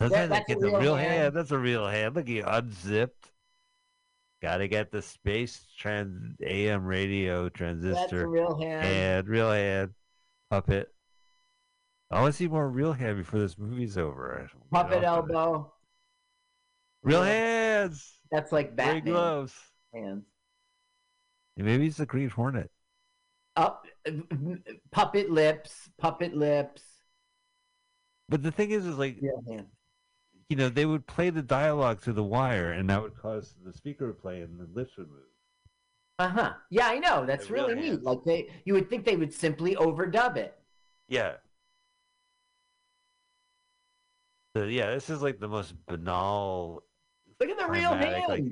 Sometimes
that's
I
a
get the
real
real
hand.
hand. That's a real hand. Look, he unzipped. Got to get the space trans AM radio transistor.
That's a real hand.
Hand, real hand, puppet. I want to see more real hand before this movie's over.
Puppet
know?
elbow.
Real hands.
That's like Batman
gloves.
hands.
Maybe it's the Green Hornet.
Up, puppet lips, puppet lips.
But the thing is, is like, you know, they would play the dialogue through the wire, and that would cause the speaker to play, and the lips would move.
Uh huh. Yeah, I know. That's
They're real
really neat. Like they, you would think they would simply overdub it.
Yeah. So yeah, this is like the most banal,
Look at the real
Climatic, like-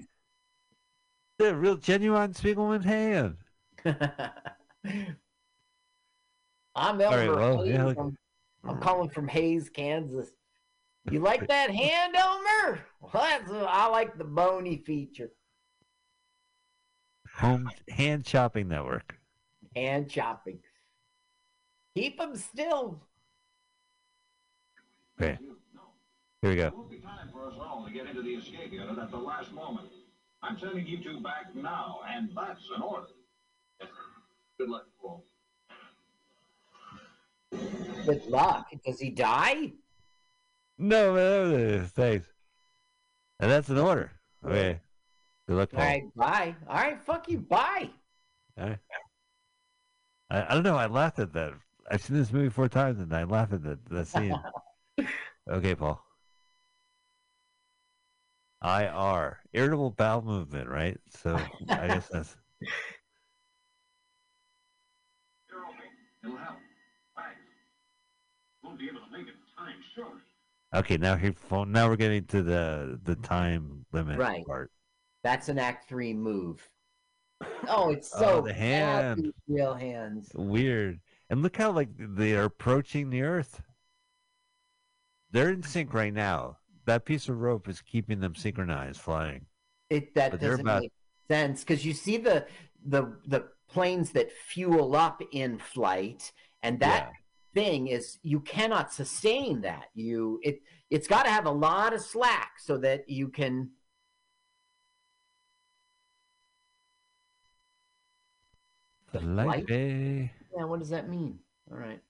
the real genuine Spiegelman hand.
I'm
All right,
Elmer.
well, yeah, look-
from- I'm calling from Hays, Kansas. You like that hand, Elmer? Well, I like the bony feature.
Home hand chopping network.
Hand chopping. Keep them still.
Okay. Here we go.
It won't be time for us all to get into the escape unit at the last moment. I'm sending you two back now, and that's an order. Good luck, Paul.
Good luck. Does he die?
No, no, thanks. And that's an order. Okay. Good luck, Paul.
right, bye. All right, fuck you, bye.
All right. I, I don't know. I laughed at that. I've seen this movie four times, and I laugh at that, that scene. okay, Paul. IR, irritable bowel movement, right? So I guess that's
okay. It'll help. Thanks. Won't be able to make it in time, surely.
okay. Now here, phone. Now we're getting to the the time limit
Right.
part.
That's an Act Three move. Oh, it's
Oh,
so
the
bad,
hand.
real hands.
Weird. And look how like they are approaching the Earth. They're in sync right now. That piece of rope is keeping them synchronized, flying.
It that
But
doesn't
about-
make sense because you see the the the planes that fuel up in flight, and that thing is you cannot sustain that. You it it's got to have a lot of slack so that you can.
Flight
light,
bay.
Yeah, what does that mean? All right.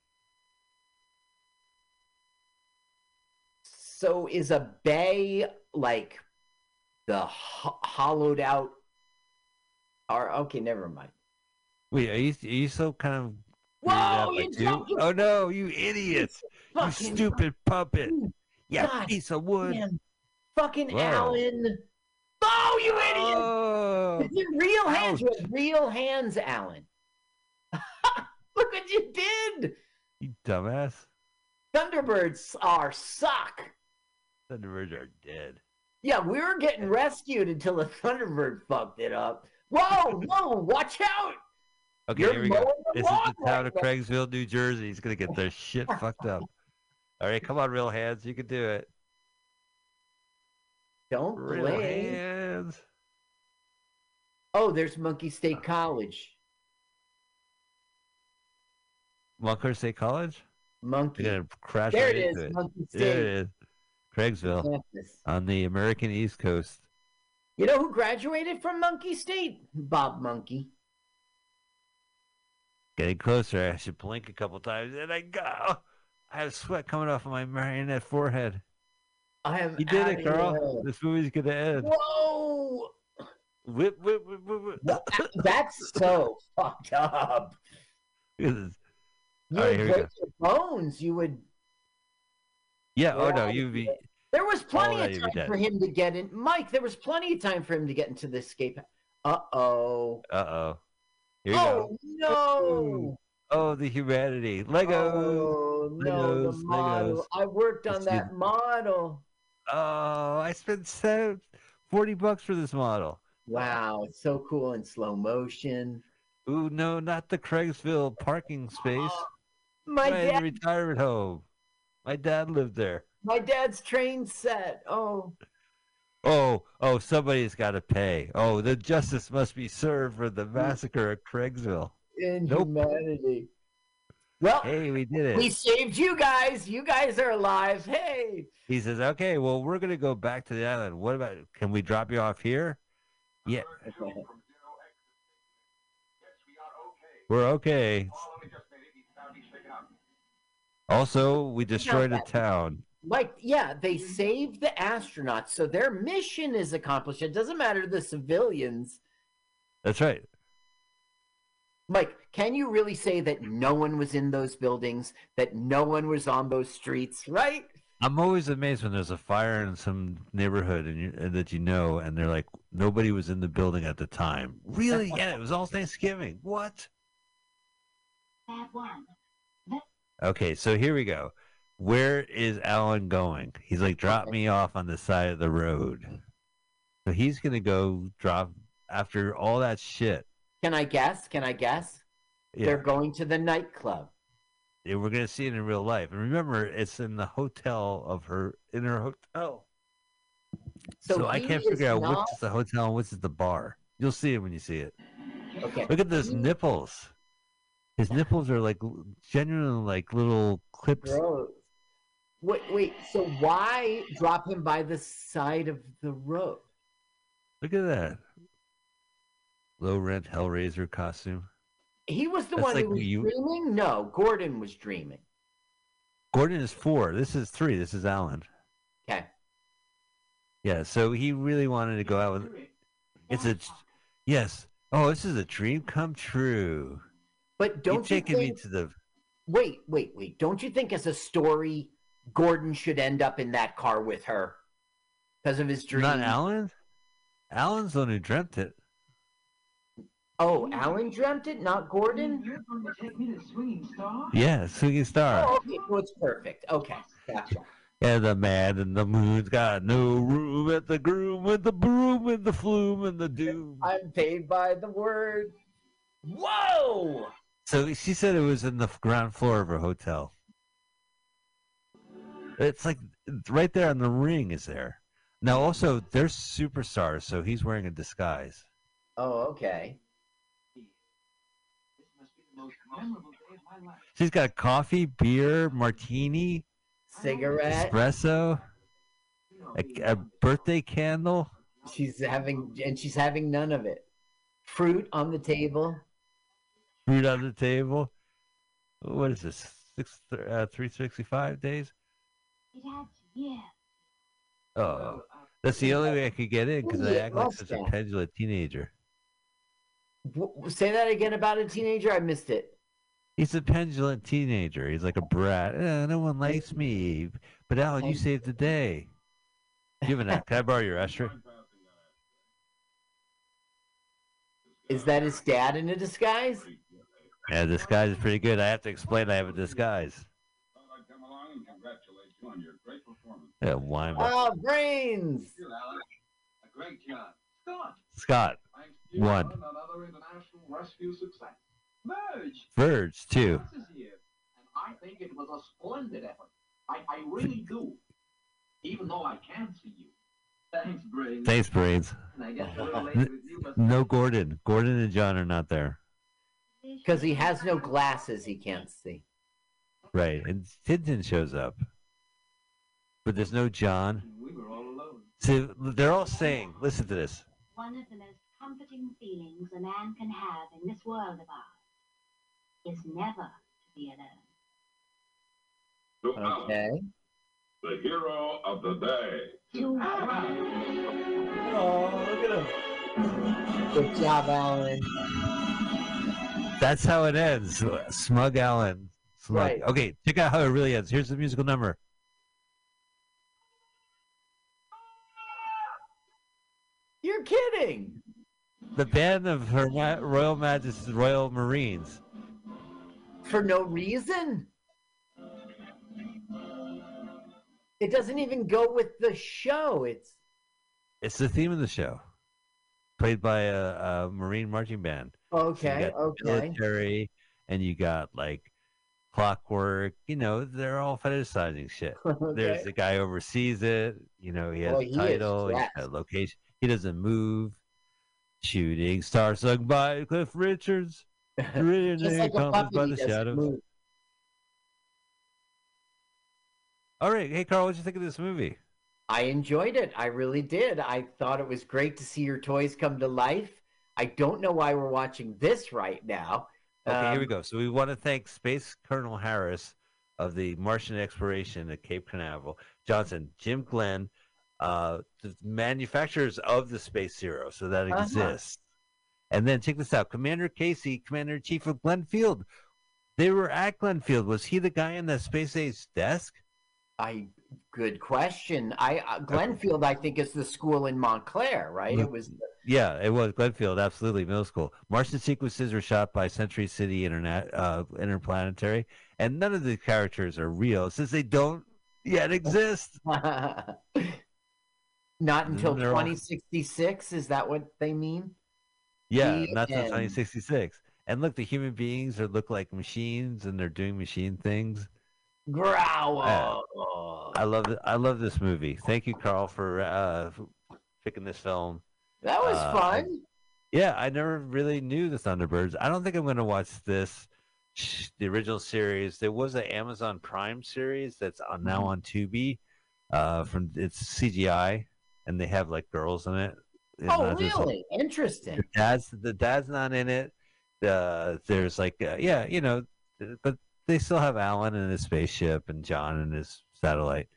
So is a bay like the ho- hollowed out? Or okay, never mind.
Wait, are you are you so kind of
Whoa,
out
you jumped- you-
Oh no, you idiot! You
Fucking
stupid puppet!
God
piece of wood!
damn. Fucking
Whoa.
Alan! Oh, you idiot!
Oh,
real hands.
ouch.
Have real hands, Alan. Look what you did.
you dumbass!
Thunderbirds are suck.
Thunderbirds are dead.
Yeah, we were getting rescued until the Thunderbird fucked it up. Whoa, whoa, watch out!
Okay,
You're
here we go. This is the town of. Craigsville, New Jersey. He's gonna get their shit fucked up. All right, come on, real hands. You can do it.
Don't
Real
play.
hands.
Oh, there's Monkey State College.
Monkey State College.
Monkey.
Gonna crash
There
right
it is,
it.
Monkey
There it
State.
is. Craigsville on the American East Coast.
You know who graduated from Monkey State? Bob Monkey.
Getting closer. I should blink a couple times, and I go. I have sweat coming off of my marionette forehead.
I am.
You did it, Carl.
here.
This movie's gonna end.
Whoa!
Whip, whip, whip, whip, whip.
That- That's so fucked up. You
All right,
would
here
break your bones. You would.
Yeah. Oh no, you'd be.
There was plenty of time for him to get in. Mike, there was plenty of time for him to get into the escape. Uh oh.
Uh oh. Here
Oh
go.
no!
Oh, the humanity. Lego.
Oh no!
Legos,
The model.
Legos.
I worked on
Let's
that
do-
model.
Oh, I spent seven, 40 bucks for this model.
Wow, it's so cool in slow motion.
Ooh, no, not the Craigsville parking space.
My
Right
dad,
retirement home. My dad lived there.
my dad's train set. Oh,
Oh, oh, somebody's got to pay. Oh, the justice must be served for the mm. massacre at Craigsville. Nope.
inhumanity. Well,
Hey, we did it.
we saved you guys. You guys are alive. Hey.
He says, okay, well, we're going to go back to the island. What about, can we drop you off here? Yeah, we're okay. Also, we destroyed a town.
Mike, yeah, they mm-hmm. saved the astronauts, so their mission is accomplished. It doesn't matter to the civilians.
That's right.
Mike, can you really say that no one was in those buildings, that no one was on those streets, right?
I'm always amazed when there's a fire in some neighborhood and, you, and that you know, and they're like, nobody was in the building at the time. Really? Yeah, it was all Thanksgiving. What?
That one.
Okay, so here we go. Where is Alan going? He's like, drop me off on the side of the road. So he's gonna go drop after all that shit.
Can I guess? Can I guess?
Yeah,
They're going to the nightclub.
yeah, we're gonna see it in real life. And remember, it's in the hotel of her in her hotel.
So,
So, I can't figure out
not-
which is the hotel and which is the bar. You'll see it when you see it.
Okay.
Look at those nipples. His nipples are like genuinely like little clips.
Gross. Wait, wait. So why drop him by the side of the road?
Look at that. Low rent Hellraiser costume.
He was the
That's
one
like
who was
you-
dreaming. No, Gordon was dreaming.
Gordon is four. This is three. This is Alan.
Okay.
Yeah, so he really wanted to go out with. It's a. Yes. Oh, this is a dream come true.
But don't
You've
you
taken me to the.
Wait, wait, wait. Don't you think, as a story, Gordon should end up in that car with her because of his dream?
Not Alan? Alan's the one who dreamt it.
Oh, Alan dreamt it, not Gordon.
You're going to take me to Swinging Star?
Yeah, Swinging Star.
Oh, okay, so it's perfect. Okay, gotcha.
And the man in the moon's got no room at the groom with the broom and the flume and the doom.
I'm paid by the word. Whoa!
So she said it was in the ground floor of her hotel. It's like right there on the ring is there. Now also there's superstars, so he's wearing a disguise.
Oh, okay.
This must be the most memorable day of my life.
She's got coffee, beer, martini,
Cigarette.
espresso, a, a birthday candle.
She's having, and she's having none of it. Fruit on the table.
Fruit on the table. What is this? Six, uh, 365 days?
Yeah.
Oh, that's the only way I could get in because I act like such a petulant teenager.
Say that again about a teenager. I missed it.
He's a petulant teenager. He's like a brat. Eh, no one likes me. But Alan, you saved the day. Give it that. Can I borrow your ashtray?
Is that his dad in a disguise?
Yeah, disguise is pretty good. I have to explain I have a disguise.
I'd come along and congratulate you on your great performance.
Yeah, wine.
Oh, ah, brains.
You, Alan. A great job. Scott.
Scott,
Thanks to you,
One.
Alan, another international rescue success.
Merge!
Verge, two.
This is here. And I think it was a splendid effort. I,
I really do. Even though I can't see you. Thanks, Brains.
Thanks, Brains.
And I guess a little with you, but
No Gordon. Gordon and John are not there.
Because he has no glasses, he can't see.
Right. And Tintin shows up. But there's no John.
we were all alone.
So they're all saying, listen to this.
One of the most comforting feelings a man can have in this world of ours is never to be alone.
Okay.
the hero of the day.
Oh, look at him. Good job, Alan.
That's how it ends. Smug Allen. Smug.
Right.
Okay, check out how it really ends. Here's the musical number.
You're kidding.
The band of Her Ma- Royal Majesty's Royal Marines.
For no reason? It doesn't even go with the show. It's
It's the theme of the show. Played by a, a Marine marching band.
Okay, okay.
military, and you got like clockwork. You know, they're all fetishizing shit. There's
Okay.
the guy oversees it. You know, he has
Well,
a
he
title,
dressed.
got a location. He doesn't move. Shooting star sung by Cliff Richards.
Just like a
accomplished by the shadows.
move.
All right, hey Carl, what'd you think of this movie?
I enjoyed it. I really did. I thought it was great to see your toys come to life. I don't know why we're watching this right now.
Okay, here we
Um,
go. So we want to thank Space Colonel Harris of the Martian exploration at Cape Canaveral, Johnson, Jim Glenn, uh, the manufacturers of the Space Zero, so that
Uh-huh.
exists. And then check this out: Commander Casey, Commander in Chief of Glenfield. They were at Glenfield. Was he the guy in the Space Age desk?
I good question. I uh, Glenfield, I think, is the school in Montclair, right? It was
Yeah, it was Glenfield, absolutely middle school. Martian sequences were shot by Century City Internet, uh, Interplanetary, and none of the characters are real since they don't yet exist.
not until
They're all-
2066. Is that what they mean?
Yeah,
The
not
until
2066. And look, the human beings are look like machines, and they're doing machine things.
Growl.
I love it. I love this movie. Thank you, Carl, for uh, picking this film.
that was
Uh,
fun.
Yeah, I never really knew the Thunderbirds. I don't think I'm going to watch this, the original series. There was an Amazon Prime series that's on, now on Tubi. Uh, from it's CGI, and they have like girls in it. It's
oh,
just, like,
really? Interesting.
the dad's the dad's not in it. Uh, there's like uh, yeah, you know, but they still have Alan in his spaceship and John and his satellite.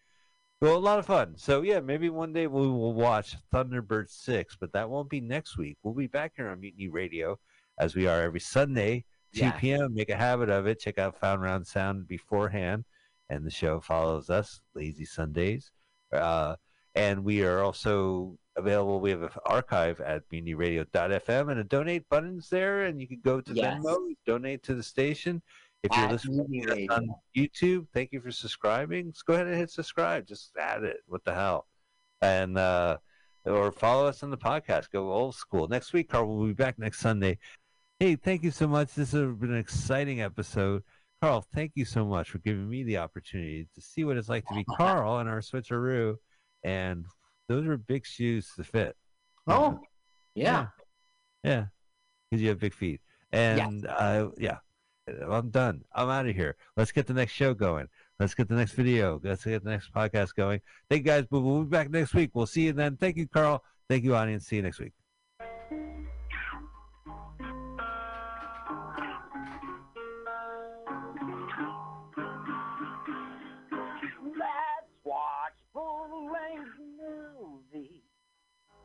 Well, a lot of fun. So yeah, maybe one day we will watch Thunderbird six, but that won't be next week. We'll be back here on Mutiny Radio as we are every Sunday, two
Yeah.
p.m. Make a habit of it. Check out Found Round Sound beforehand, and the show follows us Lazy Sundays. Uh, and we are also available. We have an archive at mutinyradio.fm and a donate buttons there, and you can go to
Yes.
Venmo, donate to the station. If you're listening on YouTube, thank you for subscribing. Just go ahead and hit subscribe. Just add it. What the hell? And uh, or follow us on the podcast. Go old school. Next week, Carl we'll be back next Sunday. Hey, thank you so much. This has been an exciting episode. Carl, thank you so much for giving me the opportunity to see what it's like to be Carl in our switcheroo. And those are big shoes to fit.
Oh, yeah.
Yeah. Because you have big feet. And uh, yeah, I'm done. I'm out of here. Let's get the next show going. Let's get the next video. Let's get the next podcast going. Thank you guys. We'll be back next week. We'll see you then. Thank you, Carl. Thank you, audience. See you next week.
Let's watch full length movie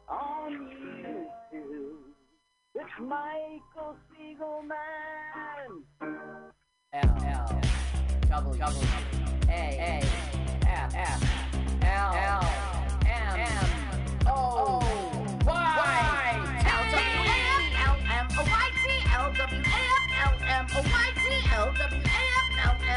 on Michael Spiegelman.
L L double double A A F F L L M M O Y
L W A F L M O Y T L W A F L M O Y T L W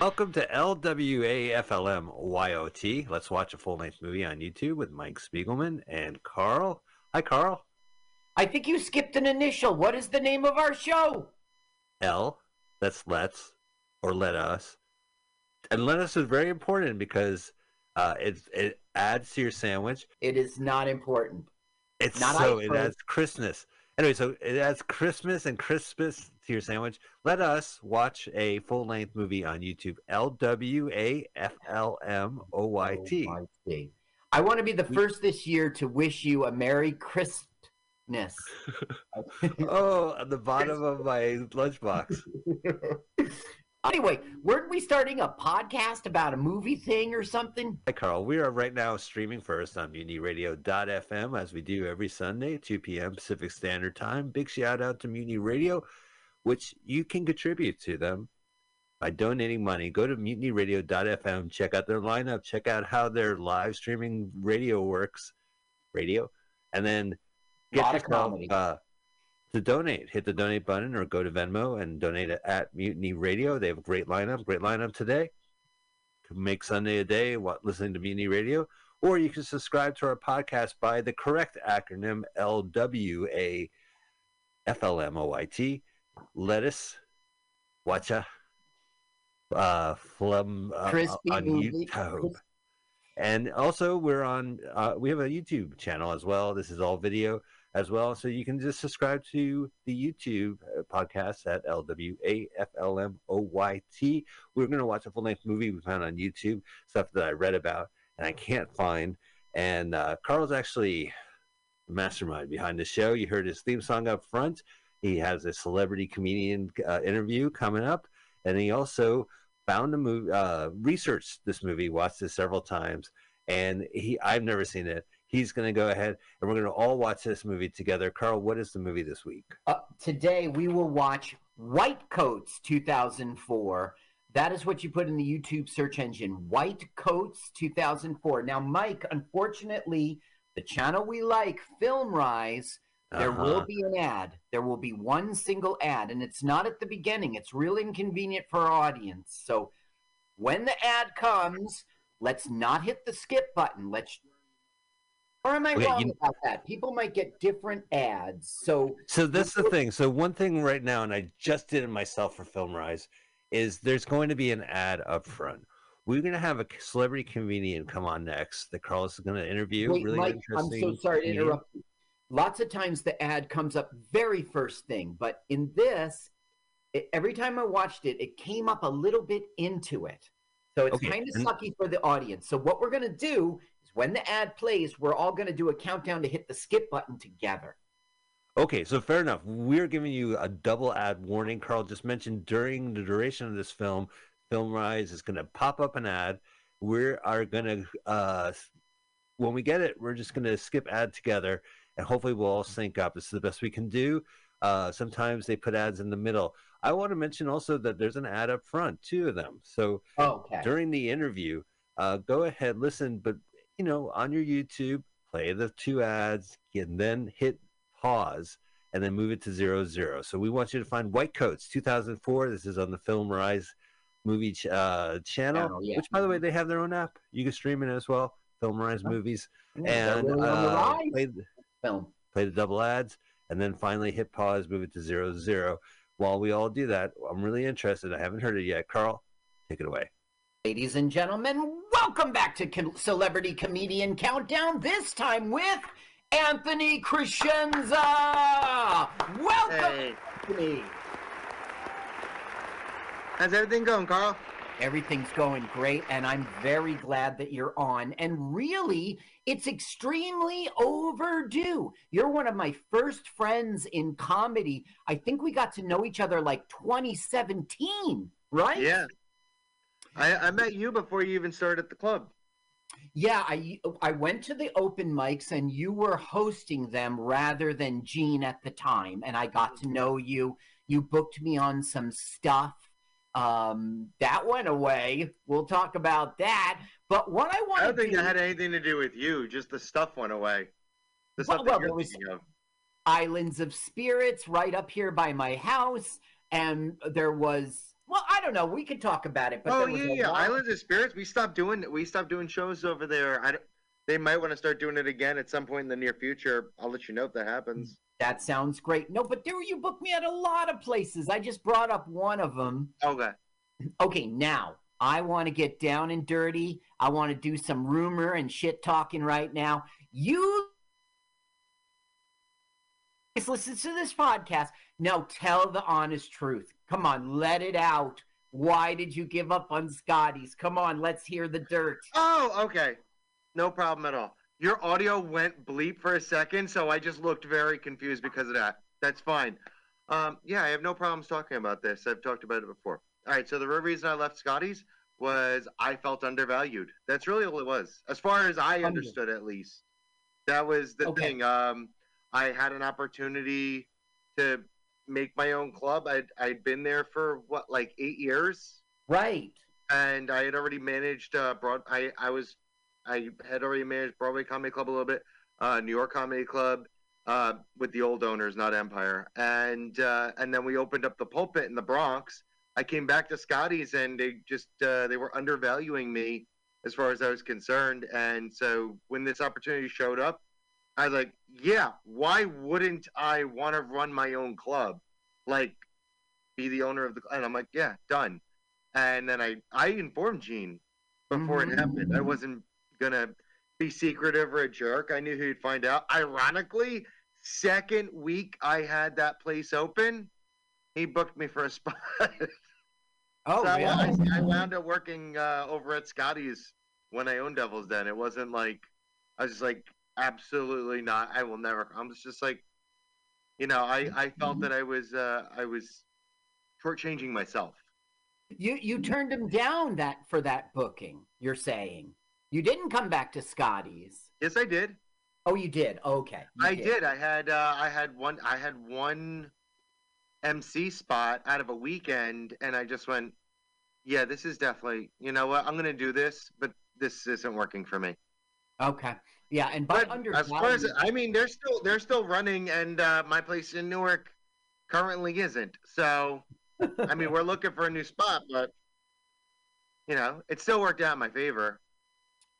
Welcome to LWAFLM Let's watch a full length movie on YouTube with Mike Spiegelman and Carl. Hi, Carl.
I think you skipped an initial. What is the name of our show?
L. That's let's or let us. And let us is very important because uh, it it adds to your sandwich.
It is not important.
It's
Not
so it adds Christmas. Anyway, so it adds Christmas and Christmas to your sandwich. Let us watch a full length movie on YouTube. L W A F L M O Y T.
I want to be the first this year to wish you a Merry Christmas.
Oh, at the bottom of my lunchbox.
Anyway, weren't we starting a podcast about a movie thing or something?
Hi, Carl. We are right now streaming first on MutinyRadio.fm as we do every Sunday, 2 p.m. Pacific Standard Time. Big shout out to Mutiny Radio, which you can contribute to them by donating money. Go to MutinyRadio.fm, check out their lineup, check out how their live streaming radio works, radio, and then get yourself uh, to donate. Hit the donate button or go to Venmo and donate at Mutiny Radio. They have a great lineup, great lineup today make Sunday a day what listening to Mutiny Radio, or you can subscribe to our podcast by the correct acronym LWA FLMOYT. Lettuce, watcha, uh, flum uh,
Crispy
on
movie.
YouTube. And also, we're on. Uh, we have a YouTube channel as well. This is all video as well, so you can just subscribe to the YouTube uh, podcast at LWAFLMOYT. We're going to watch a full length movie we found on YouTube, stuff that I read about and I can't find. And uh, Carl's actually the mastermind behind the show. You heard his theme song up front. He has a celebrity comedian uh, interview coming up, and he also found the movie, uh, researched this movie, watched it several times, and he I've never seen it. He's going to go ahead, and we're going to all watch this movie together. Carl, what is the movie this week?
Uh, today we will watch White Coats 2004. That is what you put in the YouTube search engine, White Coats 2004. Now, Mike, unfortunately, the channel we like, Film Rise, there will
Uh-huh.
be an ad. There will be one single ad, and it's not at the beginning. It's real inconvenient for our audience. So when the ad comes, let's not hit the skip button. Let's or am I
Okay,
wrong
you-
about that? People might get different ads. So
So that's the thing. So one thing right now, and I just did it myself for Film Rise, is there's going to be an ad up front. We're going to have a celebrity comedian come on next that Carlos is going to interview.
Wait,
really
Mike, I'm so sorry to interrupt you. Lots of times the ad comes up very first thing, but in this, it, every time I watched it, it came up a little bit into it. So it's
Okay,
kind of sucky for the audience. So what we're going to do is when the ad plays, we're all going to do a countdown to hit the skip button together.
Okay, so fair enough. We're giving you a double ad warning. Carl just mentioned during the duration of this film, Film Rise is going to pop up an ad. We are going to, uh, when we get it, we're just going to skip ad together, and hopefully we'll all sync up. This is the best we can do. Uh, sometimes they put ads in the middle. I want to mention also that there's an ad up front, two of them. So
Okay.
during the interview, uh, go ahead, listen, but you know, on your YouTube, play the two ads, and then hit pause, and then move it to zero zero. So we want you to find White Coats 2004. This is on the Film Rise movie ch- uh, channel,
Channel, yeah.
which by the way they have their own app. You can stream it as well. Film Rise movies,
Yeah,
and
really on the
uh, play the,
Film.
play the double ads, and then finally hit pause, move it to zero zero. While we all do that, I'm really interested. I haven't heard it yet. Carl, take it away.
Ladies and gentlemen, welcome back to Com- Celebrity Comedian Countdown. This time with Anthony Crescenza. Welcome,
Hey.
Anthony.
How's everything going, Carl?
Everything's going great, and I'm very glad that you're on. And really, it's extremely overdue. You're one of my first friends in comedy. I think we got to know each other like 2017, right?
Yeah. I, I met you before you even started at the club.
Yeah, I I went to the open mics and you were hosting them rather than Gene at the time, and I got to know you. You booked me on some stuff. Um, that went away. We'll talk about that. But what I want
I don't think
do,
that had anything to do with you. Just the stuff went away. The
Well-
stuff
well, there was-
of.
Islands of Spirits right up here by my house, and there was well, I don't know. We could talk about it, but
oh
there was
yeah, yeah. Islands of Spirits. We stopped doing we stopped doing shows over there. I don't, they might want to start doing it again at some point in the near future. I'll let you know if that happens.
That sounds great. No, but there you booked me at a lot of places. I just brought up one of them.
Okay.
Okay, now I want to get down and dirty. I want to do some rumor and shit talking right now. You just listen to this podcast. Now tell the honest truth. Come on, let it out. Why did you give up on Scotty's? Come on, let's hear the dirt.
Oh, okay. No problem at all. Your audio went bleep for a second, so I just looked very confused because of that. That's fine. Um, yeah, I have no problems talking about this. I've talked about it before. All right, so the real reason I left Scotty's was I felt undervalued. That's really all it was, as far as I understood, at least. That was the
Okay.
thing. Um, I had an opportunity to make my own club. I'd I'd been there for what, like eight years
Right.
and I had already managed uh, Broad. I I was I had already managed Broadway Comedy Club a little bit, uh, New York Comedy Club uh, with the old owners, not Empire, and uh, and then we opened up the Pulpit in the Bronx. I came back to Scotty's and they just uh, they were undervaluing me as far as I was concerned, and so when this opportunity showed up, I was like, yeah, why wouldn't I want to run my own club, like be the owner of the? And I'm like, yeah, done. And then I I informed Gene before it happened. I wasn't gonna be secretive or a jerk. I knew he'd find out. Ironically, second week I had that place open, he booked me for a spot.
Oh,
so I. I wound up working uh, over at Scotty's when I owned Devil's Den. It wasn't like I was just like absolutely not. I will never. I'm just like, you know, I I felt that I was uh, I was shortchanging myself.
You you turned him down that for that booking. You're saying you didn't come back to Scotty's.
Yes, I did.
Oh, you did. Okay, you
I did. I had uh, I had one I had one MC spot out of a weekend, and I just went, yeah, this is definitely. You know what? I'm gonna do this, but this isn't working for me.
Okay. Yeah, and by
But as far as I mean, they're still they're still running, and uh, my place in Newark currently isn't. So, I mean, we're looking for a new spot, but you know, it still worked out in my favor.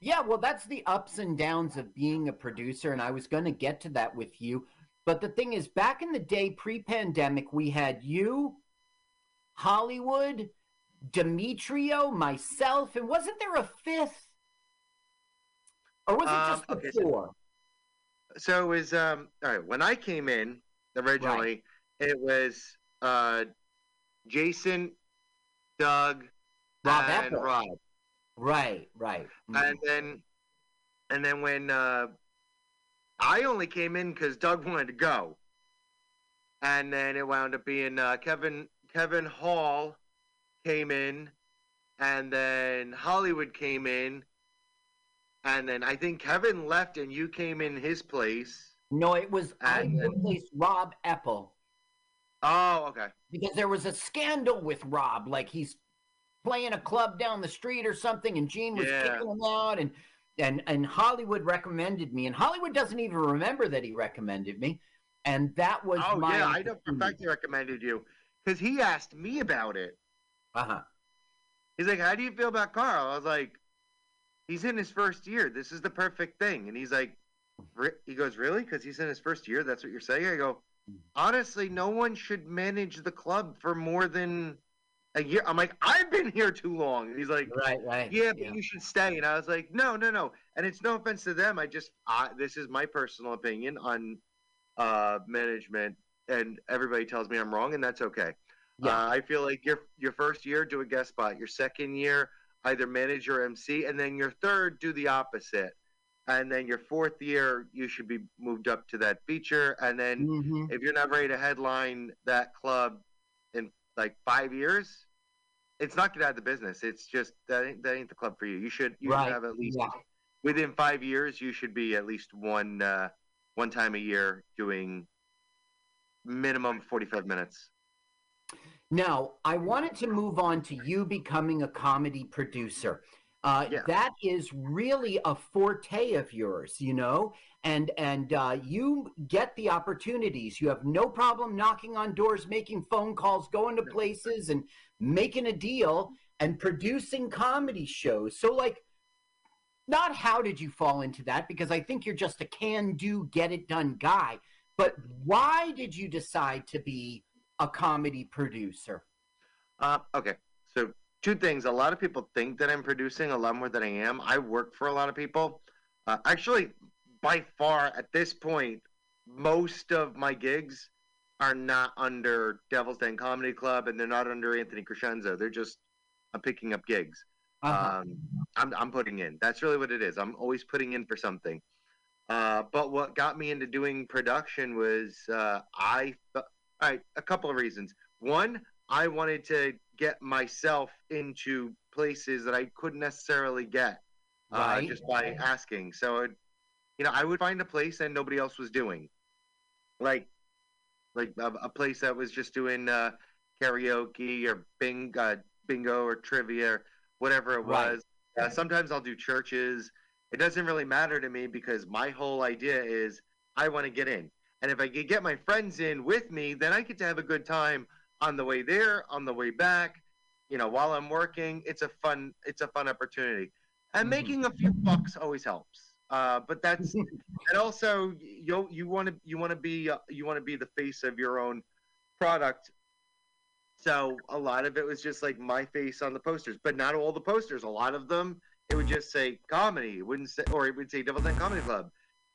Yeah, well, that's the ups and downs of being a producer, and I was going to get to that with you. But the thing is, back in the day, pre-pandemic, we had you, Hollywood, Demetrio, myself, and wasn't there a fifth? Or was it
Um,
just the
okay, so-
four?
So it was um all right. When I came in originally, it was uh Jason, Doug,
Rob
and
Epple.
Rob.
Right, right.
And then and then when uh I only came in because Doug wanted to go. And then it wound up being uh, Kevin Kevin Hall came in, and then Hollywood came in, and then I think Kevin left and you came in his place.
No, it was I
then-
replaced Rob Epple
Oh, okay.
because there was a scandal with Rob, like he's playing a club down the street or something, and Gene was
Yeah.
kicking him out, and and and Hollywood recommended me, and Hollywood doesn't even remember that he recommended me, and that was
Oh
my
yeah, I know for a fact he recommended you because he asked me about it.
Uh huh.
He's like, "How do you feel about Carl?" I was like, "He's in his first year. This is the perfect thing." And he's like, "He goes, really? Because he's in his first year? That's what you're saying?" I go, "Honestly, no one should manage the club for more than a year. I'm like, I've been here too long. And he's like,
Right, right.
yeah, but you should stay. And I was like, no, no, no. And it's no offense to them. I just, I, this is my personal opinion on uh, management, and everybody tells me I'm wrong, and that's okay.
Yeah.
Uh, I feel like your your first year do a guest spot. Your second year either manage or MC, and then your third do the opposite. And then your fourth year you should be moved up to that feature. And then
Mhm.
if you're not ready to headline that club like five years, it's not get out of the business. It's just that ain't, that ain't the club for you. You should you
Right,
should have at least
yeah.
within five years you should be at least one uh, one time a year doing minimum 45 minutes.
Now, I wanted to move on to you becoming a comedy producer. Uh,
Yeah.
That is really a forte of yours, you know, and and uh, you get the opportunities. You have no problem knocking on doors, making phone calls, going to places, and making a deal and producing comedy shows. So, like, not how did you fall into that? Because I think you're just a can-do, get-it-done guy. But why did you decide to be a comedy producer?
Uh, okay, two things. A lot of people think that I'm producing a lot more than I am. I work for a lot of people. Uh, actually, by far at this point, most of my gigs are not under Devil's Den Comedy Club, and they're not under Anthony Crescenzo. They're just I'm picking up gigs.
Uh-huh.
Um, I'm I'm putting in. That's really what it is. I'm always putting in for something. Uh, but what got me into doing production was uh, I. All right, a couple of reasons. One, I wanted to get myself into places that I couldn't necessarily get uh,
Right.
just by asking. So, it, you know, I would find a place that nobody else was doing, like, like a, a place that was just doing uh, karaoke or bing, uh, bingo or trivia, or whatever it
Right.
was. Uh, sometimes I'll do churches. It doesn't really matter to me because my whole idea is I want to get in. And if I could get my friends in with me, then I get to have a good time on the way there, on the way back. You know, while I'm working, it's a fun, it's a fun opportunity. And making a few bucks always helps. Uh, but that's, and also you you want to you want to be uh, you want to be the face of your own product. So a lot of it was just like my face on the posters, but not all the posters. A lot of them it would just say comedy. It wouldn't say, or it would say Devil's Den Comedy Club,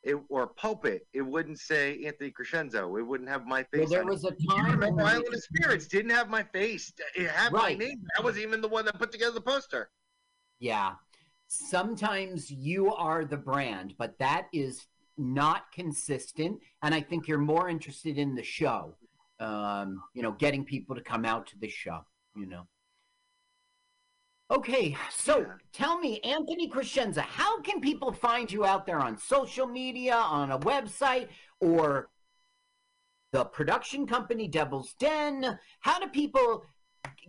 it, or Pulpit. It wouldn't say Anthony Crescenzo. It wouldn't have my face.
Well, there
on it.
was a time when-
of Spirits didn't have my face. It had
Right.
my name. I was even the one that put together the poster.
Yeah. Sometimes you are the brand, but that is not consistent. And I think you're more interested in the show, um, you know, getting people to come out to the show, you know. Okay, so tell me, Anthony Crescenza, how can people find you out there on social media, on a website, or the production company Devil's Den? How do people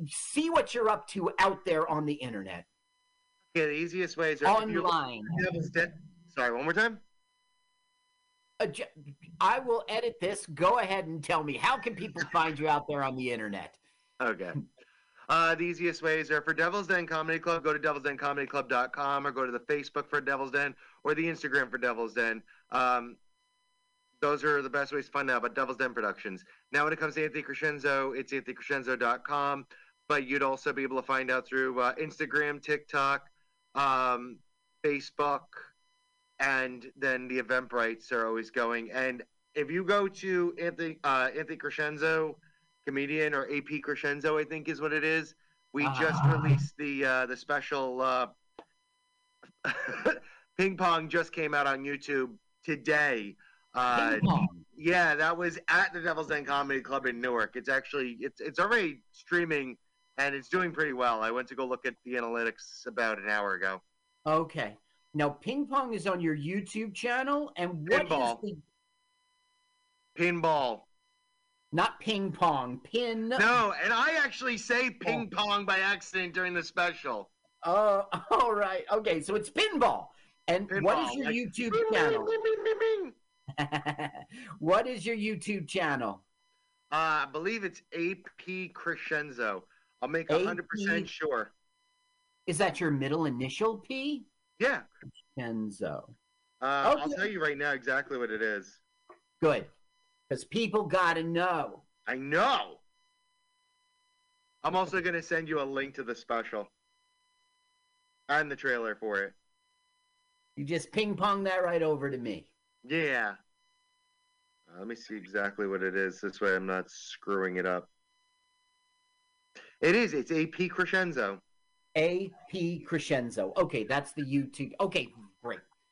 see what you're up to out there on the internet?
Yeah, the easiest way is if you look
Online.
Devil's Den. Sorry, one more time.
Uh, I will edit this. Go ahead and tell me how can people find you out there on the internet?
Okay. Uh, the easiest ways are for Devil's Den Comedy Club, go to devilsdencomedyclub.com or go to the Facebook for Devil's Den or the Instagram for Devil's Den. Um, those are the best ways to find out about Devil's Den Productions. Now, when it comes to Anthony Crescenzo, it's anthonycrescenzo.com, but you'd also be able to find out through uh, Instagram, TikTok, um, Facebook, and then the Eventbrites are always going. And if you go to Anthony uh, Anthony Crescenzo, comedian or AP Crescenzo, I think is what it is. We just
Ah.
released the uh, the special uh, ping pong just came out on YouTube today. Uh,
Ping pong.
yeah, that was at the Devil's Den Comedy Club in Newark. It's actually it's it's already streaming and it's doing pretty well. I went to go look at the analytics about an hour ago.
Okay. Now, ping pong is on your YouTube channel, and what is
Pinball.
the
Pinball.
Not ping pong pin?
No, and I actually say ping pong by accident during the special.
Oh, all right. Okay, so it's pinball. And what is your YouTube
Bing,
channel?
bing, bing,
what is your YouTube channel?
Uh, I believe it's AP Crescenzo. I'll make a hundred percent sure.
Is that your middle initial P?
Yeah.
Enzo.
Uh, I'll tell you right now exactly what it is.
Good. Because people got to know.
I know. I'm also gonna send you a link to the special and the trailer for it.
You just ping pong that right over to me.
Yeah. Uh, let me see exactly what it is. This way, I'm not screwing it up. It is. It's AP Crescenzo.
AP Crescenzo. Okay, that's the YouTube. Okay.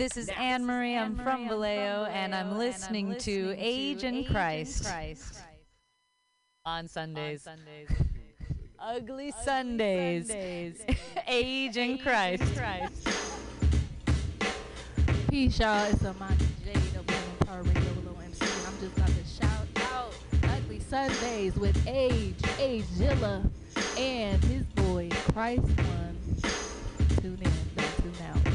This is Anne Marie. I'm from Vallejo, and I'm listening to Age in Christ on Sundays. Ugly Sundays. Age in Christ.
Peace, y'all. It's Amani Jade of Women Power Radio Willow MC. And I'm just about to shout out Ugly Sundays with Age, Age Zilla, and his boy, Christ One. Tune in, don't tune out.